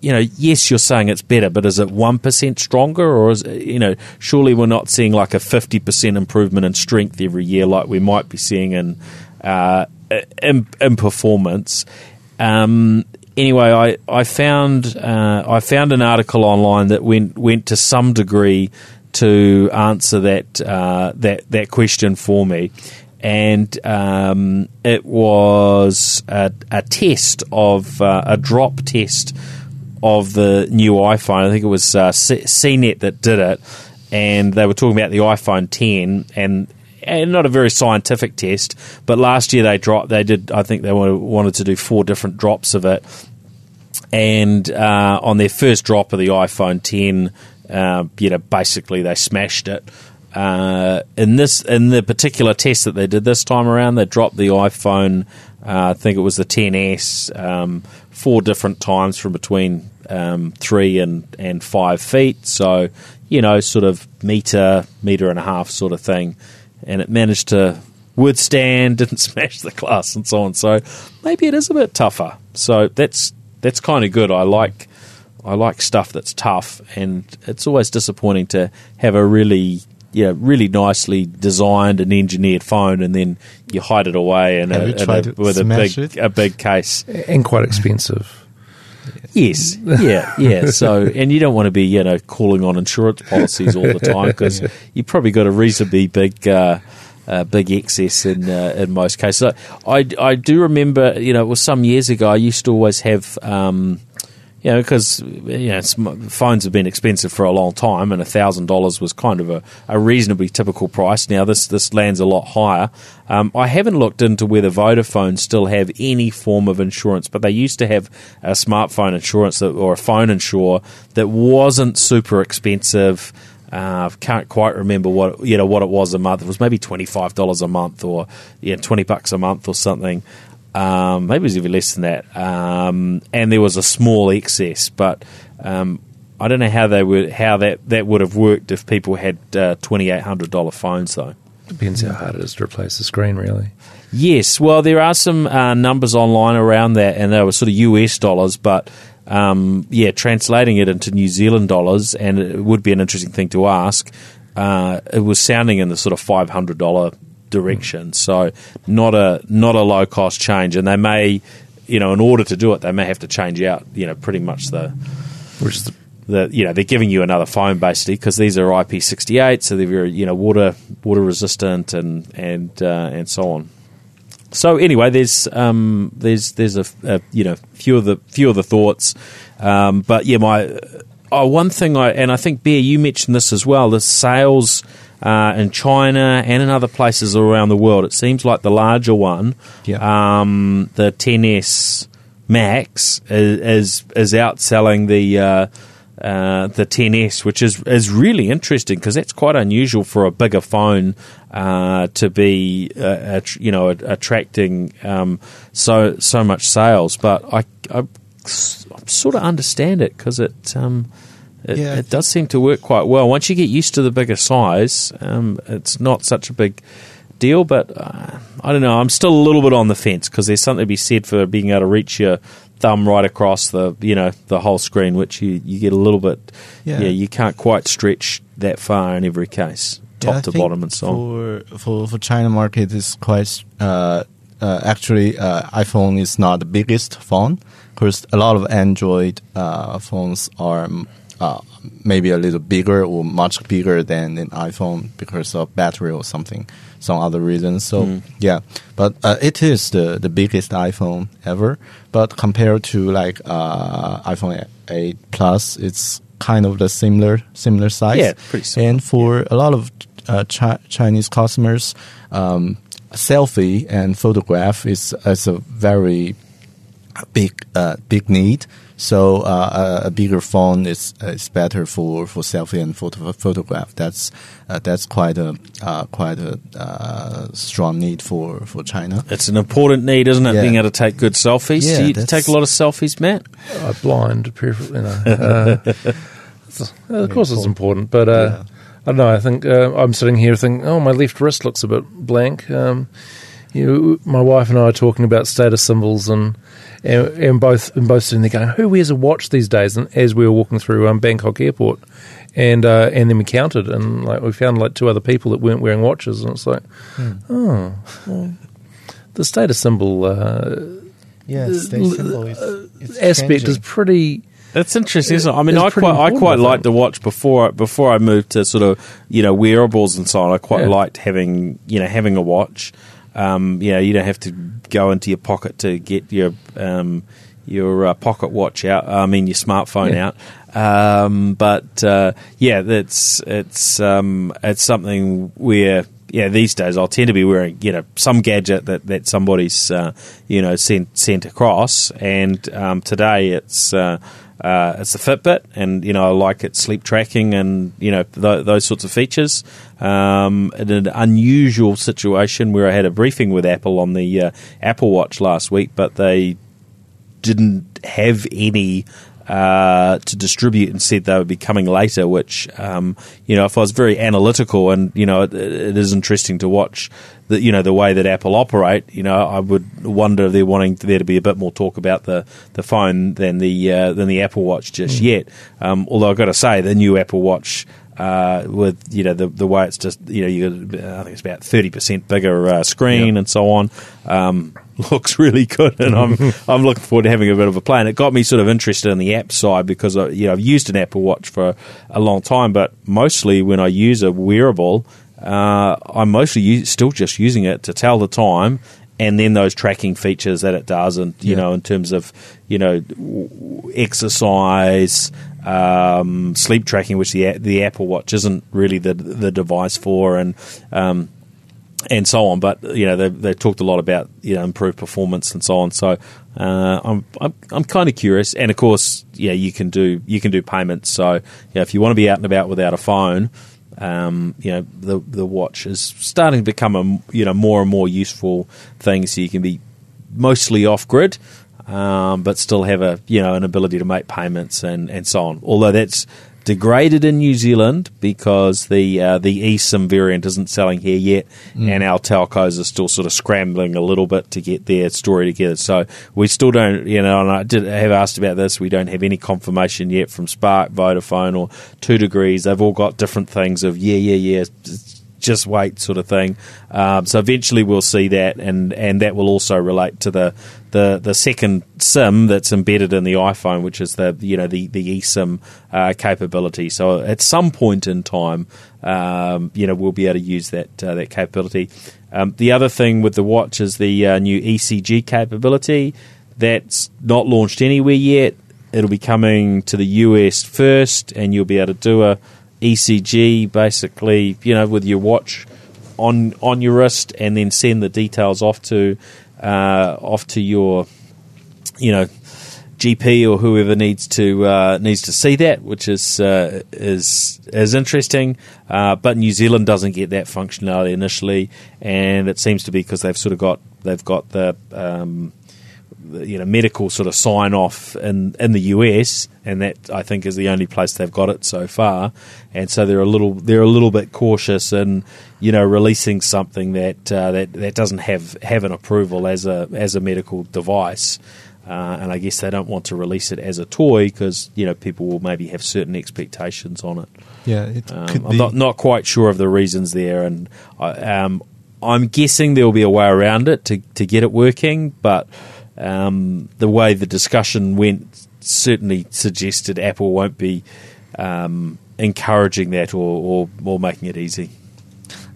you know, yes, you're saying it's better, but is it one percent stronger, or is you know, surely we're not seeing like a fifty percent improvement in strength every year, like we might be seeing in uh, in, in performance. Um, anyway, I I found uh, I found an article online that went went to some degree to answer that uh, that that question for me, and um, it was a, a test of uh, a drop test of the new iPhone. I think it was uh, C- CNET that did it, and they were talking about the iPhone 10 and. And not a very scientific test, but last year they dropped. They did. I think they wanted, to do four different drops of it, and uh, on their first drop of the iPhone 10, uh, you know, basically they smashed it. Uh, in this, in the particular test that they did this time around, they dropped the iPhone. Uh, I think it was the 10s, um, four different times from between um, three and and five feet. So you know, sort of meter, meter and a half sort of thing, and it managed to withstand, didn't smash the glass, and so on. So maybe it is a bit tougher. So that's that's kind of good. I like I like stuff that's tough, and it's always disappointing to have a really yeah really nicely designed and engineered phone, and then you hide it away in Have a, you in a- to with a big it? a big case. and quite expensive. Yes, yeah, yeah. So, and you don't want to be, you know, calling on insurance policies all the time because you probably got a reasonably big, uh, uh, big excess in uh, in most cases. I I do remember, you know, it was some years ago. I used to always have. Um, you know, because you know, phones have been expensive for a long time, and thousand dollars was kind of a, a reasonably typical price. Now this this lands a lot higher. Um, I haven't looked into whether Vodafone still have any form of insurance, but they used to have a smartphone insurance that, or a phone insure that wasn't super expensive. Uh, can't quite remember what you know what it was a month. It was maybe twenty five dollars a month, or yeah, twenty bucks a month, or something. Um, maybe it was even less than that. Um, and there was a small excess, but um, I don't know how they would how that, that would have worked if people had uh, twenty eight hundred dollar phones though. Depends how hard it is to replace the screen, really. Yes, well, there are some uh, numbers online around that, and they were sort of US dollars, but um, yeah, translating it into New Zealand dollars, and it would be an interesting thing to ask. Uh, it was sounding in the sort of five hundred dollar direction, so not a not a low cost change, and they may, you know, in order to do it, they may have to change out, you know, pretty much the Which is the, the you know they're giving you another phone basically because these are IP68, so they're very you know water water resistant and and uh, and so on. So anyway, there's um, there's there's a, a you know few of the few of the thoughts, um, but yeah, my oh, one thing I and I think Bear you mentioned this as well. The sales uh, in China and in other places around the world, it seems like the larger one, um, the 10s Max is is, is outselling the. Uh, uh, the 10s, which is is really interesting because that's quite unusual for a bigger phone uh, to be, uh, att- you know, attracting um, so so much sales. But I, I, I sort of understand it because it. Um, it, Yeah, it does seem to work quite well. Once you get used to the bigger size, um, it's not such a big deal. But uh, I don't know. I'm still a little bit on the fence because there's something to be said for being able to reach your thumb right across the you know the whole screen, which you, you get a little bit. Yeah. Yeah. you can't quite stretch that far in every case, top Yeah, to bottom and so on. for, For for China market, is quite uh, uh, actually uh, iPhone is not the biggest phone because a lot of Android uh, phones are uh, maybe a little bigger or much bigger than an iPhone because of battery or something, some other reasons. So Mm. yeah, but uh, it is the the biggest iPhone ever. But compared to like uh, iPhone 8 Plus, it's kind of the similar similar size. Yeah, pretty similar. And for a lot of uh, Chi- Chinese customers, um, selfie and photograph is is a very big uh, big need. So uh, a, a bigger phone is is better for, for selfie and photo photograph. That's uh, that's quite a uh, quite a uh, strong need for, for China. It's an important need, isn't it? Yeah. Being able to take good selfies. Yeah, Do you take a lot of selfies, Matt? uh, blind, preferably. You know. uh, of course, it's important, but uh, Yeah. I don't know. I think uh, I'm sitting here thinking, oh, my left wrist looks a bit blank. Um, you know, my wife and I are talking about status symbols, and and, and both and both sitting there going, who wears a watch these days? And as we were walking through um, Bangkok Airport, and uh, and then we counted, and like we found like two other people that weren't wearing watches, and it's like, oh, well, the status symbol. Uh, Yeah, state symbol aspect is pretty That's interesting. Isn't it? I mean, It's I quite I quite I liked think. to watch before before I moved to sort of you know wearables and so on. I quite Yeah. liked having you know having a watch. Um, you know, you don't have to go into your pocket to get your um, your uh, pocket watch out. I mean, your smartphone Yeah. out. Um, but uh, yeah, that's it's um, it's something where yeah these days I'll tend to be wearing you know some gadget that that somebody's uh, you know sent sent across, and um, today it's. Uh, uh, it's the Fitbit, and you know I like its sleep tracking and you know th- those sorts of features. Um, in an unusual situation where I had a briefing with Apple on the uh, Apple Watch last week, but they didn't have any uh, to distribute and said they would be coming later. Which um, you know, if I was very analytical, and you know, it, it is interesting to watch the you know the way that Apple operate. You know, I would wonder if they're wanting there to be a bit more talk about the, the phone than the uh, than the Apple Watch just yet. Um, although I've got to say, the new Apple Watch. Uh, with you know the the way it's just you know you got, I think it's about thirty percent bigger uh, screen and so on. Um, looks really good, and I'm I'm looking forward to having a bit of a play. And it got me sort of interested in the app side because I, you know I've used an Apple Watch for a long time, but mostly when I use a wearable, uh, I'm mostly use, still just using it to tell the time. And then those tracking features that it does, and you know, in terms of you know w- exercise, um, sleep tracking, which the the Apple Watch isn't really the the device for, and um, and so on. But you know, they they talked a lot about you know improved performance and so on. So uh, I'm I'm, I'm kind of curious, and of course, yeah, you can do you can do payments. So if you want to be out and about without a phone. Um, you know the the watch is starting to become a you know more and more useful thing, so you can be mostly off grid, um, but still have a you know an ability to make payments and, and so on. Although that's degraded in New Zealand because the uh, the eSIM variant isn't selling here yet, and our telcos are still sort of scrambling a little bit to get their story together. So we still don't, you know, and I did have asked about this. We don't have any confirmation yet from Spark, Vodafone, or Two Degrees. They've all got different things of yeah, yeah, yeah. Just wait, sort of thing. Um, so eventually we'll see that, and, and that will also relate to the, the, the second SIM that's embedded in the iPhone, which is the you know the the eSIM uh, capability. So at some point in time, um, you know we'll be able to use that uh, that capability. Um, the other thing with the watch is the uh, new ECG capability. That's not launched anywhere yet. It'll be coming to the US first, and you'll be able to do a ECG basically, you know, with your watch on on your wrist, and then send the details off to off to your, you know, GP or whoever needs to uh, needs to see that, which is uh, is is interesting. Uh, but New Zealand doesn't get that functionality initially, and it seems to be because they've sort of got they've got the um, you know medical sort of sign off in in the US, and that I think is the only place they've got it so far. And so they're a little they're a little bit cautious in you know releasing something that uh, that that doesn't have have an approval as a as a medical device. Uh, and I guess they don't want to release it as a toy because you know people will maybe have certain expectations on it. Yeah, it Um, I'm not not quite sure of the reasons there, and I, um, I'm guessing there will be a way around it to to get it working. But um, the way the discussion went certainly suggested Apple won't be um, encouraging that or, or or making it easy.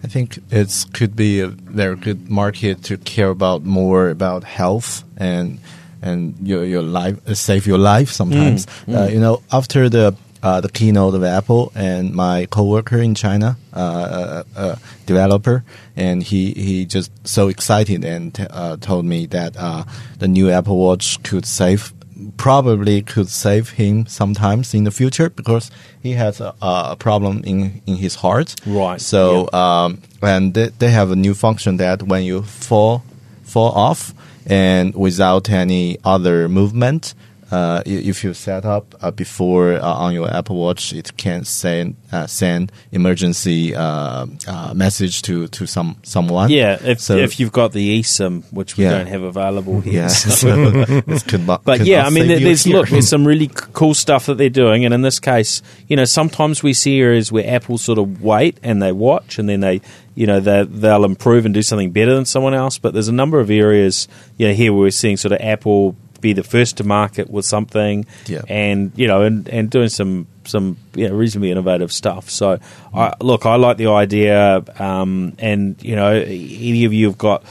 I think it could be a very good market to care about more about health and and your your life save your life sometimes. Uh, you know, after the uh, the keynote of Apple and my coworker in China, uh, uh, uh, developer, and he he just so excited and t- uh, told me that uh, the new Apple Watch could save probably could save him sometimes in the future because he has a, a problem in in his heart. Right, So um, and they, they have a new function that when you fall fall off and without any other movement, uh, if you set up uh, before uh, on your Apple Watch, it can send uh, send emergency uh, uh, message to to some someone. Yeah, if So- if you've got the eSIM, which we Yeah. don't have available here. Yeah, so- so this could not, But yeah, I mean, there- there's look, there's some really cool stuff that they're doing, and in this case, you know, sometimes we see areas where Apple sort of wait and they watch, and then they, you know, they they'll improve and do something better than someone else. But there's a number of areas, you know, here where we're seeing sort of Apple be the first to market with something, Yeah. and you know, and, and doing some some you know, reasonably innovative stuff. So, I, look, I like the idea, um, and you know, any of you have got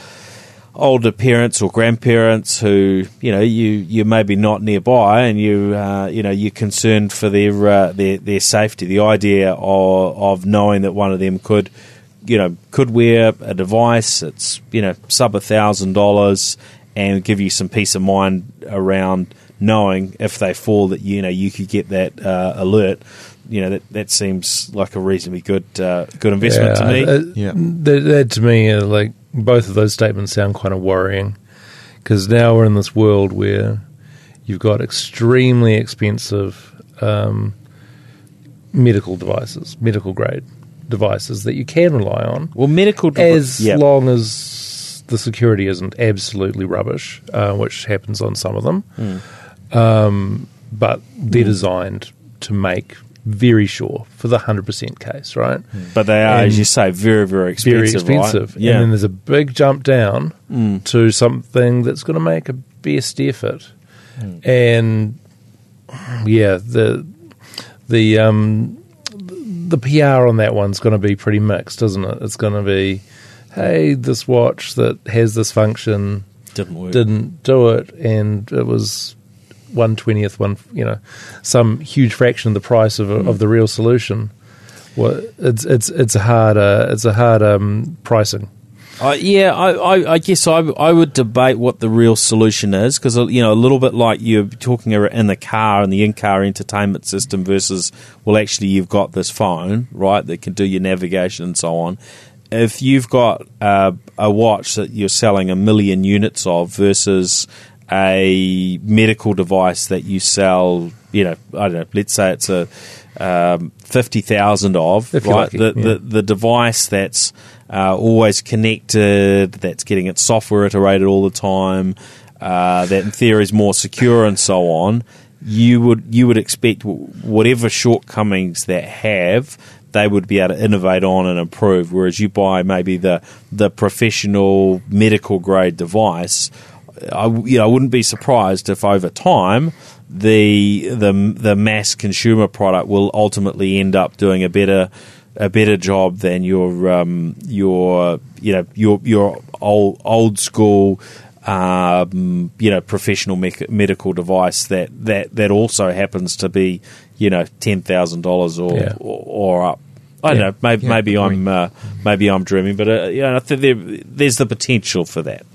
older parents or grandparents who you know you you maybe not nearby and you uh, you know you're concerned for their uh, their their safety. The idea of of knowing that one of them could you know could wear a device it's you know sub a thousand dollars and give you some peace of mind around knowing if they fall that you know you could get that uh, alert. You know that that seems like a reasonably good uh, good investment to me. uh, Yeah. That, that to me, uh, like both of those statements sound kind of worrying because now we're in this world where you've got extremely expensive um, medical devices, medical grade devices that you can rely on well, medical devi- as yeah. long as the security isn't absolutely rubbish, uh, which happens on some of them. Hmm. Um, but they're designed to make very sure for the hundred percent case, right? But they are, And as you say, very, very expensive. very expensive. Right? Yeah. And then there's a big jump down to something that's going to make a best effort. And yeah, the the um, the PR on that one's going to be pretty mixed, isn't it? It's going to be, hey, this watch that has this function Didn't work. didn't do it, and it was one twentieth, one you know, some huge fraction of the price of of the real solution. Well, it's it's it's a hard uh, it's a hard um, pricing. Uh, yeah, I, I, I guess I, I would debate what the real solution is because you know a little bit like you're talking in the car and the in-car entertainment system versus well, actually you've got this phone right that can do your navigation and so on. If you've got uh, a watch that you're selling a million units of versus a medical device that you sell, you know, I don't know, let's say it's a um, fifty thousand of, If right? lucky, the, yeah. the the device that's uh, always connected, that's getting its software iterated all the time, uh, that in theory is more secure and so on. You would you would expect whatever shortcomings that have, they would be able to innovate on and improve. Whereas you buy maybe the the professional medical grade device, I you know I wouldn't be surprised if over time the the the mass consumer product will ultimately end up doing a better a better job than your um, your you know your your old old school um, you know professional mec- medical device that, that that also happens to be you know ten thousand dollars or, or or up. I don't Yeah. know. Maybe Yeah, maybe. I'm uh, maybe I'm dreaming, but uh, yeah, I think there, there's the potential for that.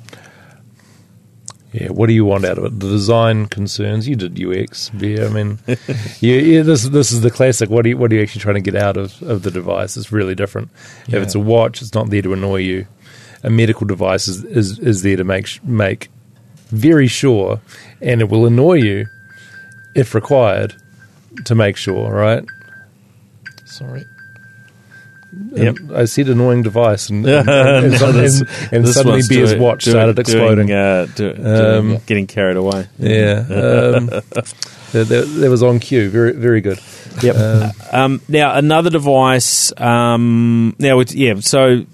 Yeah, what do you want out of it? The design concerns. You did UX, yeah. I mean, yeah, yeah, this this is the classic. What are you what are you actually trying to get out of, of the device? It's really different. If it's a watch, it's not there to annoy you. A medical device is is, is there to make make very sure, and it will annoy you if required to make sure. Right? Sorry. Yep. And I said annoying device, and, and, and, No, this- and- and suddenly one's Beer's doing- watch doing- started exploding. doing, uh, do- doing- Um, getting carried away. Yeah, um, that, that, that was on cue. Very, very good. Yep. Um, Um, now another device. Um, now, it's, yeah. So,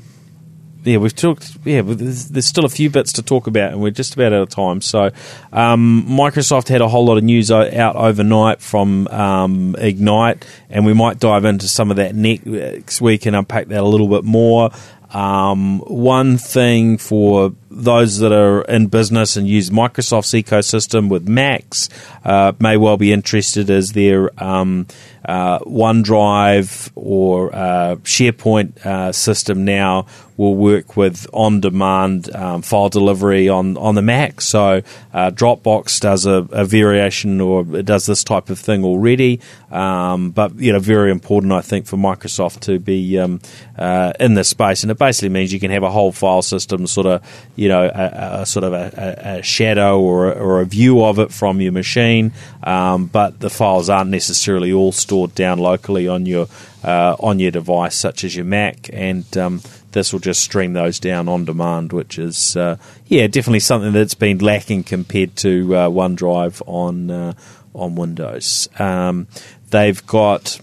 yeah, we've talked. Yeah, there's, there's still a few bits to talk about, and we're just about out of time. So, um, Microsoft had a whole lot of news out overnight from um, Ignite, and we might dive into some of that next week and unpack that a little bit more. Um, one thing for those that are in business and use Microsoft's ecosystem with Macs uh, may well be interested as their um, uh, OneDrive or uh, SharePoint uh, system now will work with on-demand um, file delivery on, on the Mac. So uh, Dropbox does a, a variation or it does this type of thing already, um, but you know very important I think for Microsoft to be um, uh, in this space, and it basically means you can have a whole file system sort of you know a, a sort of a, a, a shadow or a, or a view of it from your machine, um, but the files aren't necessarily all stored down locally on your uh, on your device, such as your Mac, and um, this will just stream those down on demand, which is uh, yeah definitely something that's been lacking compared to uh, OneDrive on uh, on Windows. Um, they've got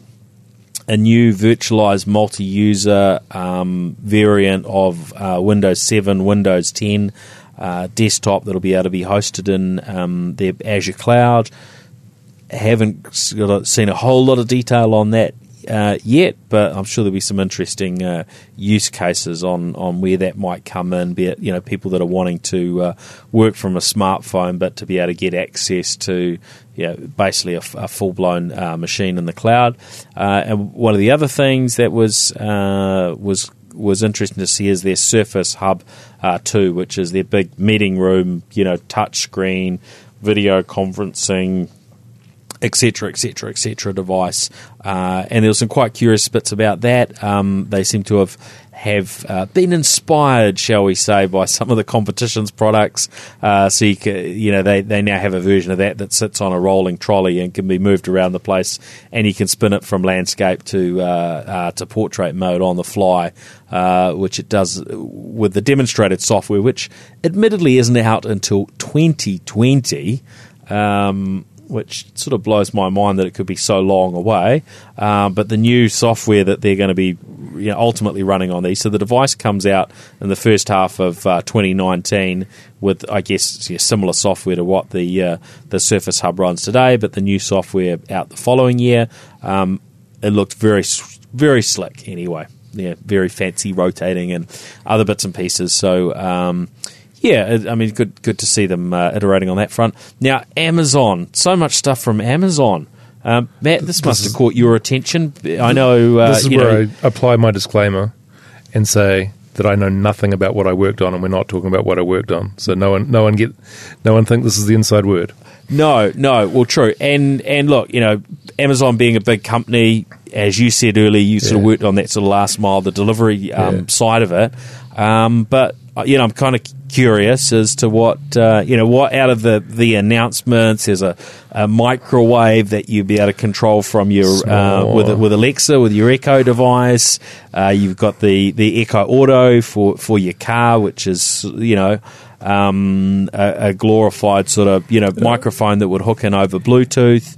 a new virtualized multi-user um, variant of uh, Windows 7, Windows 10 uh, desktop that'll be able to be hosted in um, their Azure cloud. Haven't seen a whole lot of detail on that uh, yet, but I'm sure there'll be some interesting uh, use cases on, on where that might come in. Be it you know people that are wanting to uh, work from a smartphone, but to be able to get access to you know, basically a, full blown uh, machine in the cloud. Uh, and one of the other things that was uh, was was interesting to see is their Surface Hub uh, 2, which is their big meeting room, you know, touch screen, video conferencing, etc., etc., etc. device. Uh, and there were some quite curious bits about that. Um, they seem to have have uh, been inspired, shall we say, by some of the competition's products. Uh, so you, ca you know they, they now have a version of that that sits on a rolling trolley and can be moved around the place, and you can spin it from landscape to uh, uh, to portrait mode on the fly, uh, which it does with the demonstrated software, which admittedly isn't out until 2020. Um, which sort of blows my mind that it could be so long away. Um, but the new software that they're going to be you know, ultimately running on these, so the device comes out in the first half of uh, 2019 with, I guess, similar software to what the uh, the Surface Hub runs today, but the new software out the following year. Um, it looked very very slick anyway. Yeah, very fancy rotating and other bits and pieces. So. Um, yeah, I mean, good good to see them uh, iterating on that front. Now, Amazon, so much stuff from Amazon. Um, Matt, this must have caught your attention. I know. Uh, this is you where know, I apply my disclaimer and say that I know nothing about what I worked on, and we're not talking about what I worked on. So no one, no one get, no one think this is the inside word. No, no. Well, true. And and look, you know, Amazon being a big company, as you said earlier, you sort of worked on that sort of last mile, the delivery um, Yeah. side of it. Um, but uh, you know, I'm kind of curious as to what uh, you know, what out of the the announcements. There's a, a microwave that you'd be able to control from your uh, with with Alexa with your Echo device. Uh, you've got the the Echo Auto for for your car, which is you know um, a, a glorified sort of you know microphone that would hook in over Bluetooth.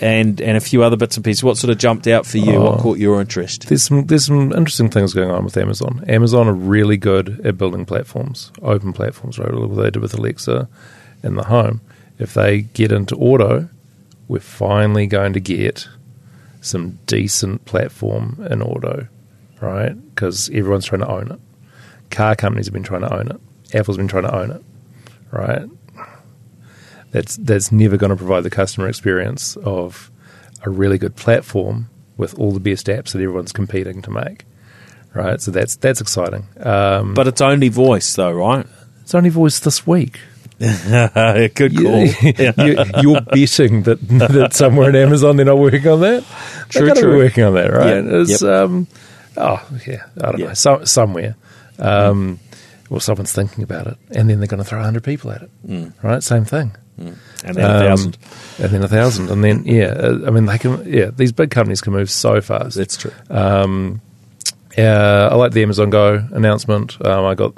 And, and a few other bits and pieces. What sort of jumped out for you? What Oh. caught your interest? There's some there's some interesting things going on with Amazon. Amazon are really good at building platforms, open platforms, right? What they did with Alexa in the home. If they get into auto, we're finally going to get some decent platform in auto, right? Because everyone's trying to own it. Car companies have been trying to own it. Apple's been trying to own it, right? That's that's never going to provide the customer experience of a really good platform with all the best apps that everyone's competing to make, right? So that's that's exciting. Um, But it's only voice, though, right? it's only voice this week. Good call. you, you're betting that that somewhere in Amazon they're not working on that. True, They're true. working on that, right? Yep, It's um, oh yeah, I don't Yeah. know, so, somewhere. Um, well, someone's thinking about it, and then they're going to throw hundred people at it, Mm. right? Same thing. And then a Um, thousand. and then a thousand, and then yeah, uh, I mean they can. Yeah, these big companies can move so fast. That's true. Um, uh, I like the Amazon Go announcement. Um, I got.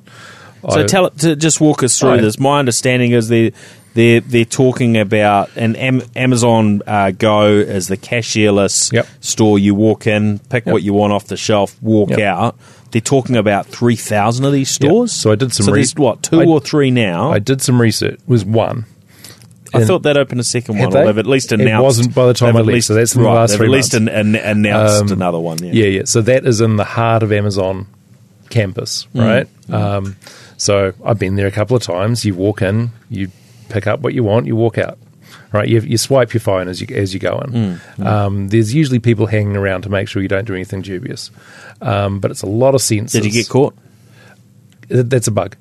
So I, tell it to just walk us through yeah. this. My understanding is they they're they're talking about an Am- Amazon uh, Go is the cashierless Yep. store. You walk in, pick Yep. what you want off the shelf, walk Yep. out. They're talking about three thousand of these stores. So I did some So re- there's what two I- or three now. I did some research. It was one. I thought that opened a second one. they? Or they've at least announced. It wasn't by the time I left, least- so that's in the last three at least an, an, announced Um, another one. Yeah. Yeah, yeah. So that is in the heart of Amazon campus, Mm. right? Um, so I've been there a couple of times. You walk in, you pick up what you want, you walk out. Right, you, you swipe your phone as you as you go in. Mm, Um, there's usually people hanging around to make sure you don't do anything dubious, um, but it's a lot of sensors. Did you get caught? Th- That's a bug,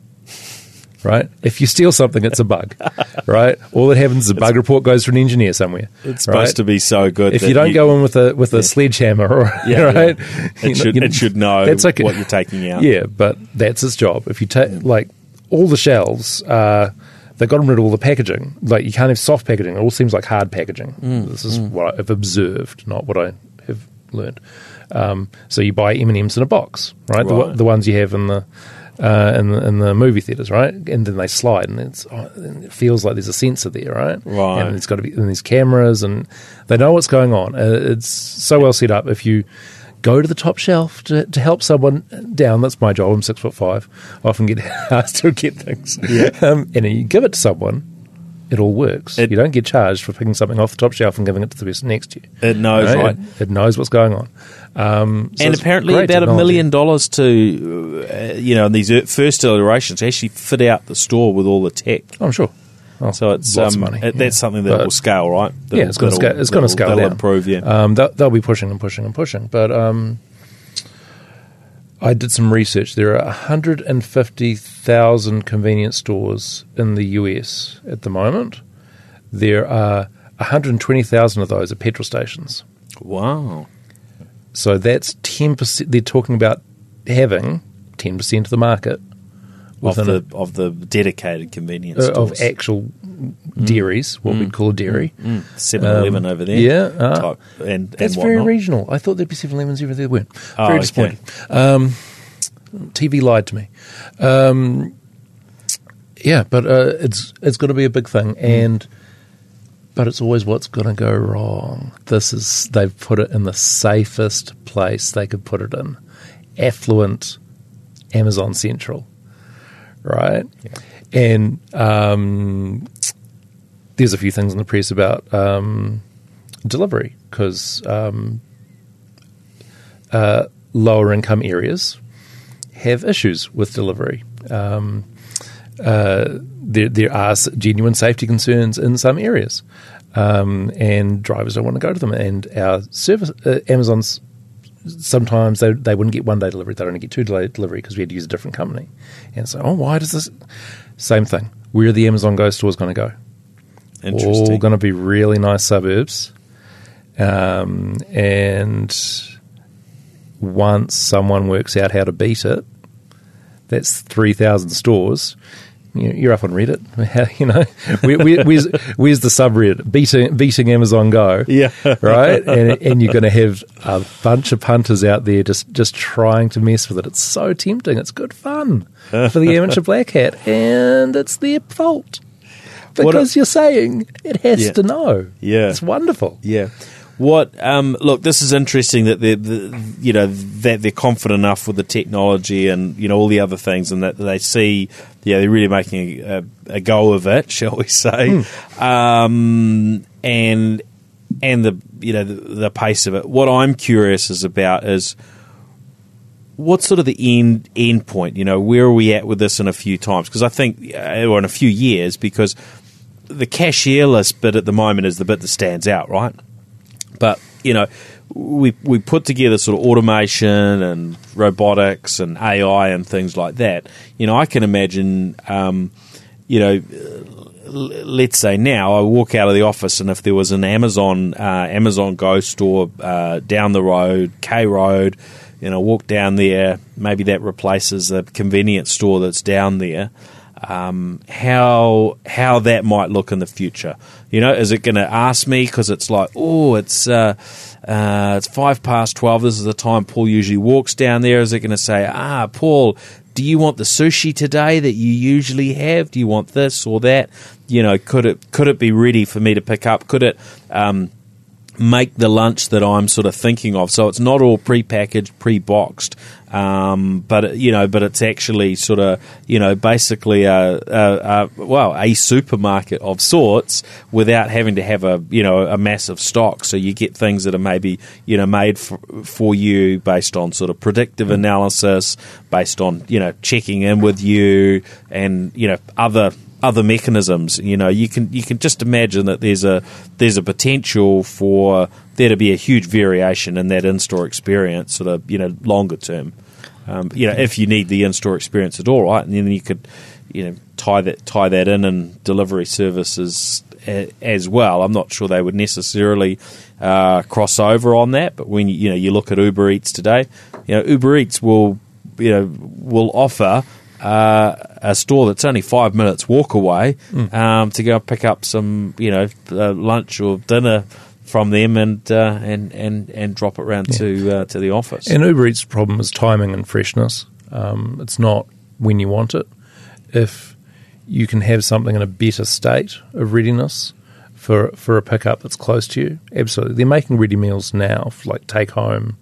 right? If you steal something, it's a bug, right? All that happens is a bug report goes to an engineer somewhere. It's supposed to be so good. If you don't go in with a with a sledgehammer, or Yeah, right, yeah. It know- should know, it should know that's okay. what you're taking out. Yeah, but that's its job. If you take like all the shelves, uh, they've gotten rid of all the packaging. Like you can't have soft packaging. It all seems like hard packaging. Mm, This is what I've observed, not what I have learned. Um, so you buy M and M's in a box, right? The, Right. the ones you have in the. Uh, in, the, in the movie theaters, right, and then they slide, and it's oh, and it feels like there's a sensor there, right? Right. And it's got to be, and there's cameras, and they know what's going on. Uh, it's so well set up. If you go to the top shelf to, to help someone down. That's my job. I'm six foot five. I often get asked to get things. Um, and you give it to someone, it all works. It- you don't get charged for picking something off the top shelf and giving it to the person next to you. It knows, right? It, it knows what's going on. Um, so and apparently about a million dollars to, uh, you know, in these first iterations, to actually fit out the store with all the tech. I'm sure. Oh, So it's um, money. it- yeah. that's something that But- will scale, right? yeah, That'll- it's going to scale. It's going to scale that'll down. improve. Yeah. um, they'll, they'll be pushing and pushing and pushing. But um, I did some research. There are 150,000 convenience stores in the US at the moment. There are 120,000 of those are petrol stations. wow. So that's 10%. They're talking about having 10% of the market Of within a- the of the dedicated convenience uh, of actual dairies, what we'd call a dairy. Mm, 7-Eleven over there. yeah, uh, type, and That's very regional. I thought there'd be 7 Elevens everywhere. There weren't. Oh, very okay. disappointing. Um, TV lied to me. Um, yeah, but uh, it's it's going to be a big thing, Hmm. and but it's always what's going to go wrong. This is they've put it in the safest place they could put it in, affluent Amazon Central, right? And um, there's a few things in the press about um, delivery because um, uh, lower income areas have issues with delivery. Um, uh, there, there are genuine safety concerns in some areas, um, and drivers don't want to go to them. And our service, uh, Amazon's, sometimes they, they wouldn't get one day delivery; they'd only get two day delivery because we had to use a different company. And so, oh, why does this? Same thing. Where are the Amazon Go stores going to go? Interesting. all going to be really nice suburbs. Um, and once someone works out how to beat it, that's 3,000 stores. You- You're up on Reddit. You know, where, where, where's, where's the subreddit? Beating, beating Amazon Go. Yeah. Right? And, and you're going to have a bunch of punters out there just, just trying to mess with it. It's so tempting. It's good fun for the amateur black hat. And it's their fault. Because you're saying it has Yeah. to know. Yeah. It's wonderful. Yeah. What? Um, look, this is interesting that they're, the, you know, that they're confident enough with the technology and you know all the other things, and that they see, yeah, they're really making a, a go of it, shall we say? Um, and and the you know the, the pace of it. What I'm curious is about is what's sort of the end end point? You know, where are we at with this in a few times? Because I think, uh, or in a few years, because the cashierless bit at the moment is the bit that stands out, right? But you know, we we put together sort of automation and robotics and AI and things like that. You know, I can imagine, um, you know, let's say now I walk out of the office and if there was an Amazon uh, Amazon Go store uh, down the road, K Road, you know, walk down there, maybe that replaces the convenience store that's down there. Um, how how that might look in the future, you know, is it going to ask me because it's like, oh, it's uh, uh, it's five past twelve. This is the time Paul usually walks down there. Is it going to say, ah, Paul, do you want the sushi today that you usually have? Do you want this or that? You know, could it could it be ready for me to pick up? Could it um, make the lunch that I'm sort of thinking of? So it's not all pre-packaged, pre-boxed, um, but you know, but it's actually sort of you know basically a, a, a well a supermarket of sorts without having to have a you know a massive stock. So you get things that are maybe you know made for, for you based on sort of predictive analysis, based on you know checking in with you, and you know other other mechanisms. You know, you can you can just imagine that there's a there's a potential for there to be a huge variation in that in-store experience, sort of you know longer term. Um, you know, if you need the in-store experience at all, right, and then you could you know tie that tie that in and delivery services as well. I'm not sure they would necessarily uh, cross over on that, but when you, you know you look at Uber Eats today, you know Uber Eats will you know will offer uh, a store that's only five minutes walk away um, to go pick up some, you know, uh, lunch or dinner from them and uh, and and and drop it round to uh, to the office. And Uber Eats' problem is timing and freshness. Um, it's not when you want it. If you can have something in a better state of readiness for for a pickup that's close to you, absolutely. They're making ready meals now, for like take home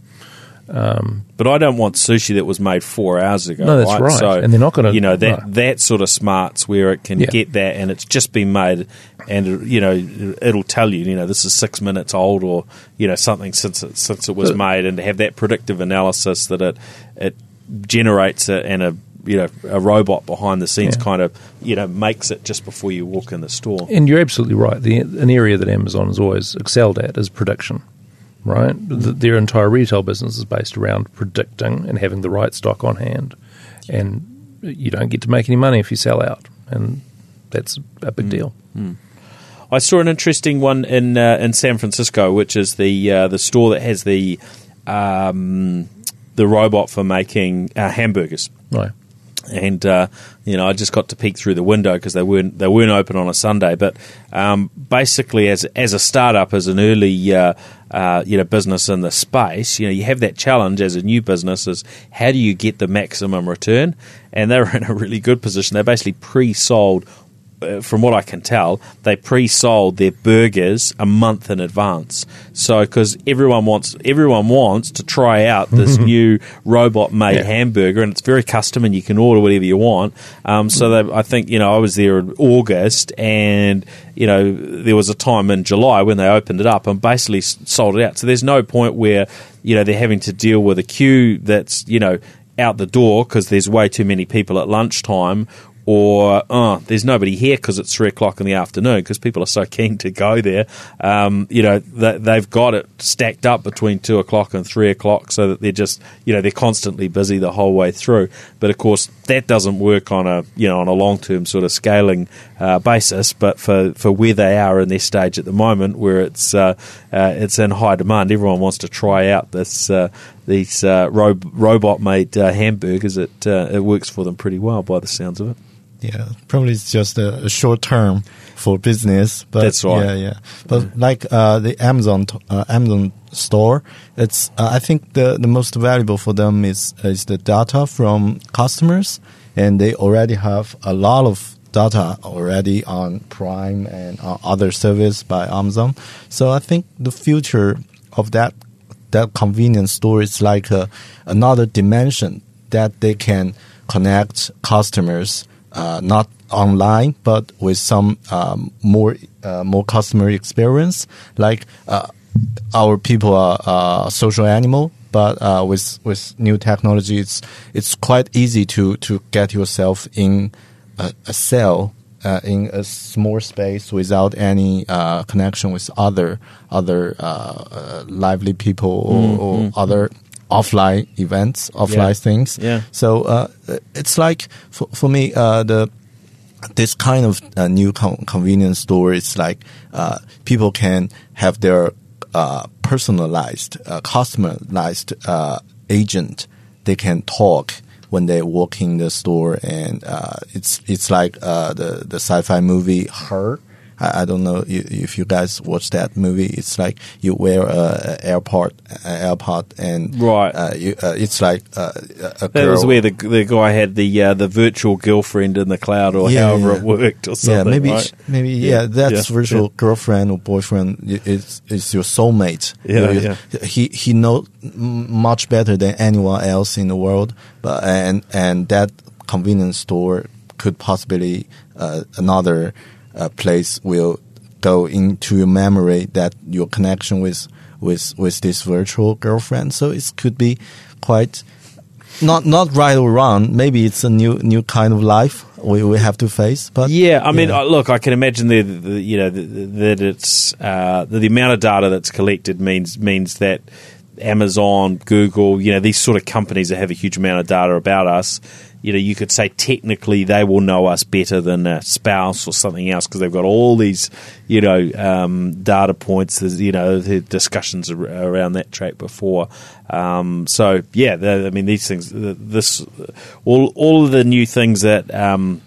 Um, but I don't want sushi that was made four hours ago. No, that's right. So, And they're not gonna- you know, that no. that sort of smarts where it can Yeah. get that, and it's just been made, and you know, it'll tell you, you know, this is six minutes old, or you know, something since it, since it was But- made, and to have that predictive analysis that it it generates it, and a you know a robot behind the scenes Yeah. kind of you know makes it just before you walk in the store. And you're absolutely right. The, an area that Amazon has always excelled at is prediction, right? Th their entire retail business is based around predicting and having the right stock on hand. And you don't get to make any money if you sell out. And that's a big deal. I saw an interesting one in uh, in San Francisco, which is the uh, the store that has the um, the robot for making uh, hamburgers. Right. And uh, you know, I just got to peek through the window because they weren't they weren't open on a Sunday. But um, basically, as as a startup, as an early uh, uh, you know business in the space, you know, you have that challenge as a new business: is how do you get the maximum return? And they're in a really good position. They basically pre-sold from what I can tell, they pre-sold their burgers a month in advance. So, because everyone wants everyone wants to try out this new robot-made Yeah. hamburger, and it's very custom, and you can order whatever you want. Um, so, they, I think you know, I was there in August, and you know, there was a time in July when they opened it up and basically sold it out. So, there's no point where you know they're having to deal with a queue that's you know out the door because there's way too many people at lunchtime or oh, there's nobody here because it's three o'clock in the afternoon because people are so keen to go there. Um, you know, they, they've got it stacked up between two o'clock and three o'clock so that they're just, you know, they're constantly busy the whole way through. But of course, that doesn't work on a, you know, on a long term sort of scaling uh, basis. But for, for where they are in their stage at the moment, where it's uh, uh, it's in high demand, everyone wants to try out this. Uh, these uh, ro- robot-made uh, hamburgers, it uh, it works for them pretty well by the sounds of it. Yeah, probably it's just a, a short term for business, but That's right. Yeah, yeah. But like uh, the Amazon uh, Amazon store, it's uh, I think the the most valuable for them is is the data from customers, and they already have a lot of data already on Prime and uh, other service by Amazon. So I think the future of that that convenience store is like a, another dimension that they can connect customers uh, not online but with some um, more uh, more customer experience. Like uh, our people are uh, social animal but uh, with with new technology it's it's quite easy to to get yourself in a, a cell uh, in a small space without any uh, connection with other other uh, uh, lively people or, or other offline events, offline Yeah. things. Yeah. So uh, it's like for, for me uh, the this kind of uh, new con- convenience store is like uh, people can have their uh, personalized, uh, customized uh, agent. They can talk when they walk in the store, and uh, it's it's like uh, the the sci-fi movie Her. I, I don't know if, you guys watch that movie. It's like you wear a, a AirPod, a AirPod, and Right. uh, you, uh, it's like uh, a a That was where the the guy had the uh, the virtual girlfriend in the cloud, or Yeah, however yeah. it worked, or something. Yeah, maybe right? maybe Yeah, yeah, that's virtual girlfriend or boyfriend is is your soulmate. Yeah, You- yeah. He he knows much better than anyone else in the world, but and and that convenience store could possibly uh, another uh, place will go into your memory that your connection with with with this virtual girlfriend. So it could be quite not not right or wrong. Maybe it's a new new kind of life we, we have to face. But Yeah, I mean, yeah. uh, look, I can imagine the, the you know the, that it's uh, the, the amount of data that's collected means means that Amazon, Google, you know, these sort of companies that have a huge amount of data about us. You know, you could say technically they will know us better than a spouse or something else because they've got all these, you know, um, data points. There's, you know, discussions around that track before. Um, so yeah, I mean, these things, this, all all of the new things that. Um,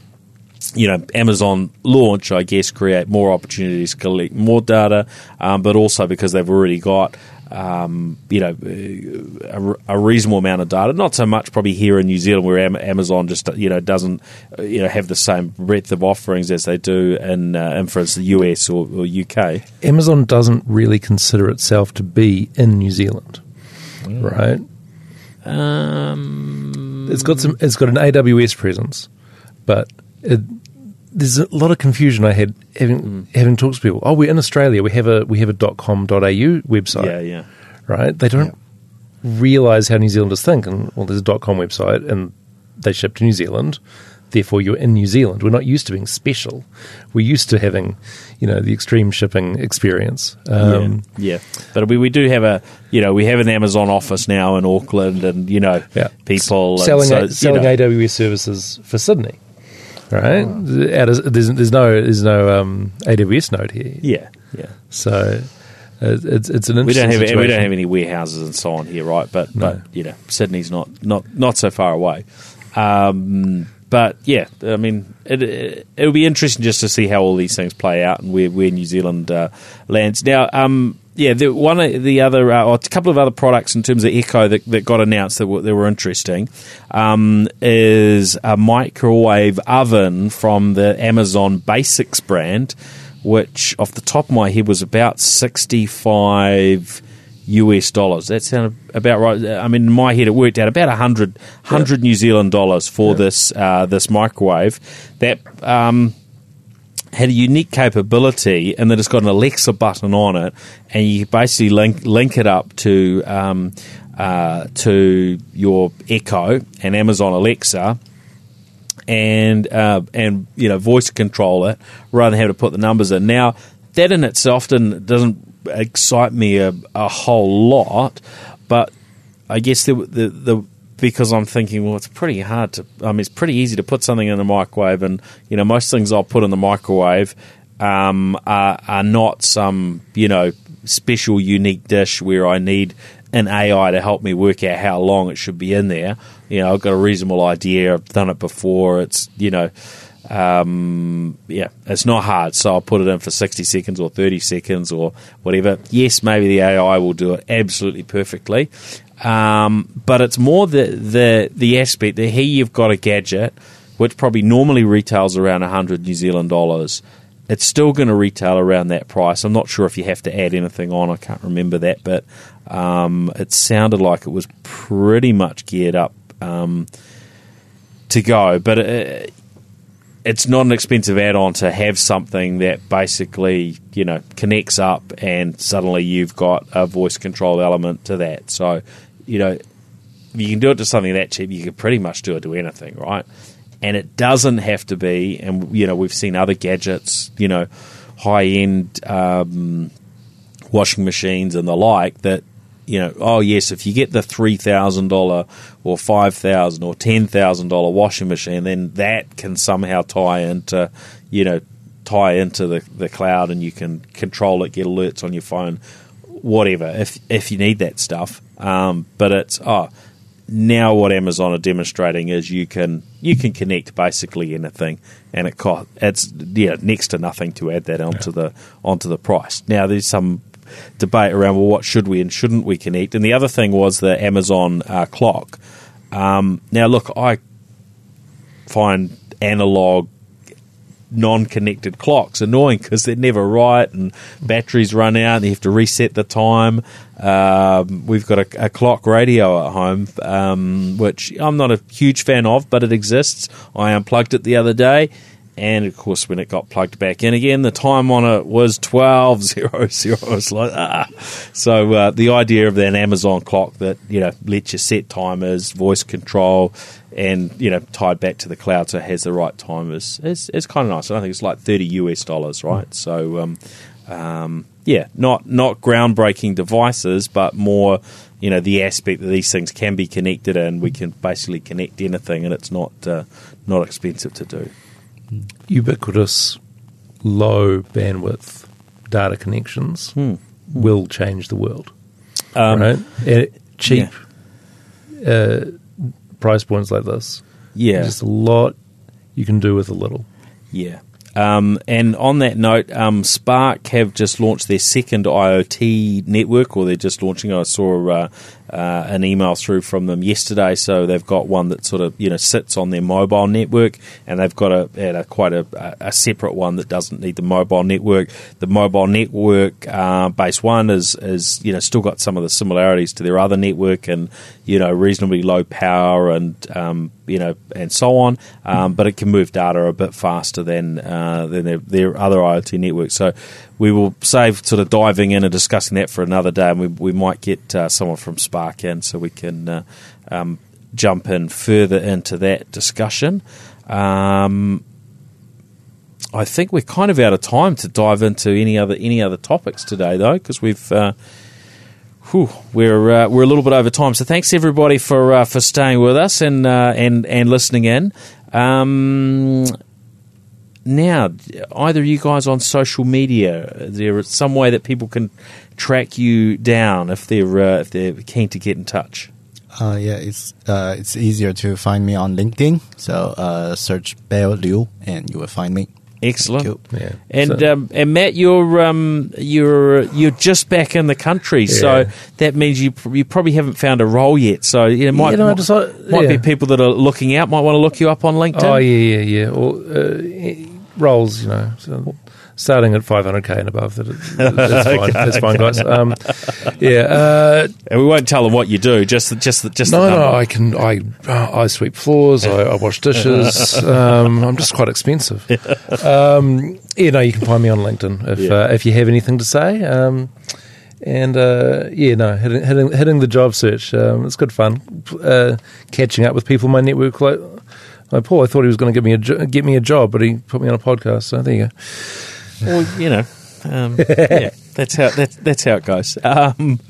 you know, Amazon launch, I guess, create more opportunities collect more data, um, but also because they've already got, um, you know, a, a reasonable amount of data. Not so much probably here in New Zealand, where Amazon just you know doesn't uh, you know have the same breadth of offerings as they do in, uh, in for instance, the US or, or UK. Amazon doesn't really consider itself to be in New Zealand, right? Um, It's got some. It's got an AWS presence, but it, there's a lot of confusion I had having Mm. having talked to people. Oh, we're in Australia. We have a we have a .com.au website. yeah, yeah. right? They don't realize how New Zealanders think. And well, there's a dot .com website, and they ship to New Zealand. Therefore, you're in New Zealand. We're not used to being special. We're used to having, you know, the extreme shipping experience. Um, yeah, yeah. But we, we do have a you know we have an Amazon office now in Auckland, and you know yeah. people and selling so, a, you selling know, AWS services for Sydney. Right? Of- there's, there's no there's no um, AWS node here. yeah, yeah. So it's it's an interesting We don't have we don't have any warehouses and so on here, right? But No. but you know Sydney's not not not so far away. Um, but yeah, I mean, it, it it'll be interesting just to see how all these things play out and where where New Zealand uh, lands. Now, um, yeah, the one of the other uh, or a couple of other products in terms of Echo that, that got announced that were, that were interesting um, is a microwave oven from the Amazon Basics brand, which off the top of my head was about sixty five. US dollars. That sounded about right. I mean, in my head, it worked out about 100, 100 New Zealand dollars for this uh, this microwave that um, had a unique capability, and that it's got an Alexa button on it, and you basically link link it up to um, uh, to your Echo and Amazon Alexa, and uh, and you know voice control it rather than have to put the numbers in. Now that in itself doesn't doesn't excite me a, a whole lot, but I guess the, the the because I'm thinking, well, it's pretty hard to. I mean, it's pretty easy to put something in the microwave, and you know, most things I'll put in the microwave um, are, are not some you know special unique dish where I need an AI to help me work out how long it should be in there. You know, I've got a reasonable idea. I've done it before. It's you know, um, yeah, it's not hard. So I'll put it in for sixty seconds or thirty seconds or whatever. Yes, maybe the AI will do it absolutely perfectly, um, but it's more the the the aspect that here you've got a gadget which probably normally retails around hundred New Zealand dollars. It's still going to retail around that price. I'm not sure if you have to add anything on. I can't remember that, but um, it sounded like it was pretty much geared up um, to go. But it, it's not an expensive add-on to have something that basically you know connects up, and suddenly you've got a voice control element to that. So you know you can do it to something that cheap. You can pretty much do it to anything, right? And it doesn't have to be. And you know we've seen other gadgets, you know, high-end um, washing machines and the like that you know, oh yes, if you get the three thousand dollar or five thousand or ten thousand dollar washing machine, then that can somehow tie into, you know, tie into the, the cloud and you can control it, get alerts on your phone, whatever. If if you need that stuff, um, but it's oh, now what Amazon are demonstrating is you can you can connect basically anything, and it cost it's yeah next to nothing to add that onto the onto the price. Now there's some debate around well, what should we and shouldn't we connect? And the other thing was the Amazon uh, clock. Um, now, look, I find analog non-connected clocks. Annoying because they're never right and batteries run out and you have to reset the time. Um, we've got a, a, clock radio at home um, which i'm not a huge fan of but it exists. I unplugged it the other day and of course, when it got plugged back in again, the time on it was twelve zero zero. It's like ah. So uh, the idea of that Amazon clock that you know lets you set timers, voice control, and you know tied back to the cloud so it has the right time is is, is kind of nice. I think it's like thirty US dollars, right? So um, um, yeah, not not groundbreaking devices, but more you know the aspect that these things can be connected and we can basically connect anything, and it's not uh, not expensive to do ubiquitous low bandwidth data connections Hmm. will change the world. Um, right? And cheap uh, price points like this. Yeah, Just a lot you can do with a little. yeah. Um, and on that note, um, Spark have just launched their second IoT network, or they're just launching. I saw uh, uh, an email through from them yesterday. So they've got one that sort of you know sits on their mobile network, and they've got a, a quite a, a separate one that doesn't need the mobile network. The mobile network uh, base one is is you know still got some of the similarities to their other network, and you know reasonably low power and um, you know and so on, um, but it can move data a bit faster than uh, than their, their other IoT networks. So we will save sort of diving in and discussing that for another day, and we, we might get uh, someone from Spark in so we can uh, um, jump in further into that discussion. Um, I think we're kind of out of time to dive into any other any other topics today, though, because we've uh, whew, we're uh, we're a little bit over time. So thanks everybody for uh, for staying with us and uh, and and listening in. Um, now, either you guys on social media, is there some way that people can track you down if they're uh, if they're keen to get in touch? Uh, yeah, it's uh, it's easier to find me on LinkedIn. So search Bear Liu and you will find me. Excellent. Thank Yeah. And So- um, and Matt, you're um, you're you're just back in the country, so that means you you probably haven't found a role yet. So you know, might know, I might, might be people that are looking out might want to look you up on LinkedIn. Oh yeah, yeah, yeah. Or uh, roles, you know, so starting at 500k and above. That that's fine. That's fine, guys. Um, yeah. Uh, And we won't tell them what you do. Just just just no, the no. I can. I I sweep floors. I, I wash dishes. Um, I'm just quite expensive. Um, yeah. No, you can find me on LinkedIn if Yeah. uh, if you have anything to say. Um, and uh, yeah, no, hitting, hitting hitting the job search. Um, it's good fun. Uh, catching up with people in my network. Like, like Paul, I thought he was going to give me a jo- get me a job, but he put me on a podcast. So there you go. Well, you know, um, yeah, that's how that's that's how it goes. Um,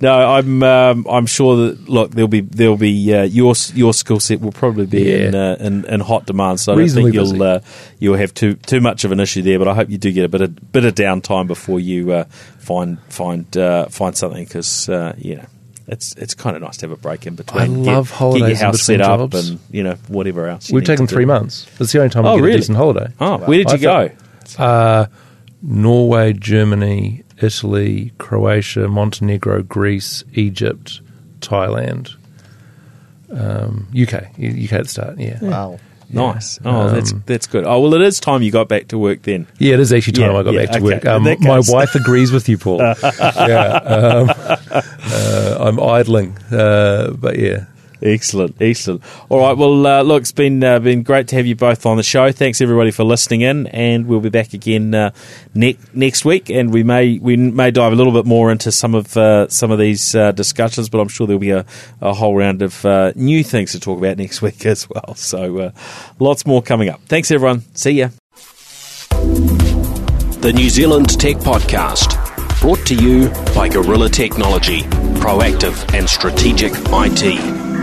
no, I'm um, I'm sure that look there'll be there'll be uh, your your skill set will probably be in, uh, in in hot demand. So I don't think you'll uh, you'll have too too much of an issue there. But I hope you do get a bit of bit of downtime before you uh, find find uh, find something because uh, you know. It's it's kind of nice to have a break in between. I love Get holidays your house set up jobs. and you know whatever else. We've taken do. three months. That's the only time Oh, get really? a decent holiday. Oh, where did I you go? thought- Uh, Norway, Germany, Italy, Croatia, Montenegro, Greece, Egypt, Thailand, um, UK, UK at the start. Yeah, yeah. Wow. Nice. Oh, that's Um, that's good. Oh well, it is time you got back to work then. Yeah, it is actually time Yeah, I got yeah, back to okay. work. Um, my wife agrees with you, Paul. yeah, um, uh, I'm idling, uh, but yeah. Excellent, excellent. All right, well, uh, look, it's been uh, been great to have you both on the show. Thanks everybody for listening in, and we'll be back again uh, ne- next week. And we may we may dive a little bit more into some of uh, some of these uh, discussions, but I'm sure there'll be a, a whole round of uh, new things to talk about next week as well. So, lots more coming up. Thanks everyone. See ya. The New Zealand Tech Podcast, brought to you by Gorilla Technology, proactive and strategic IT.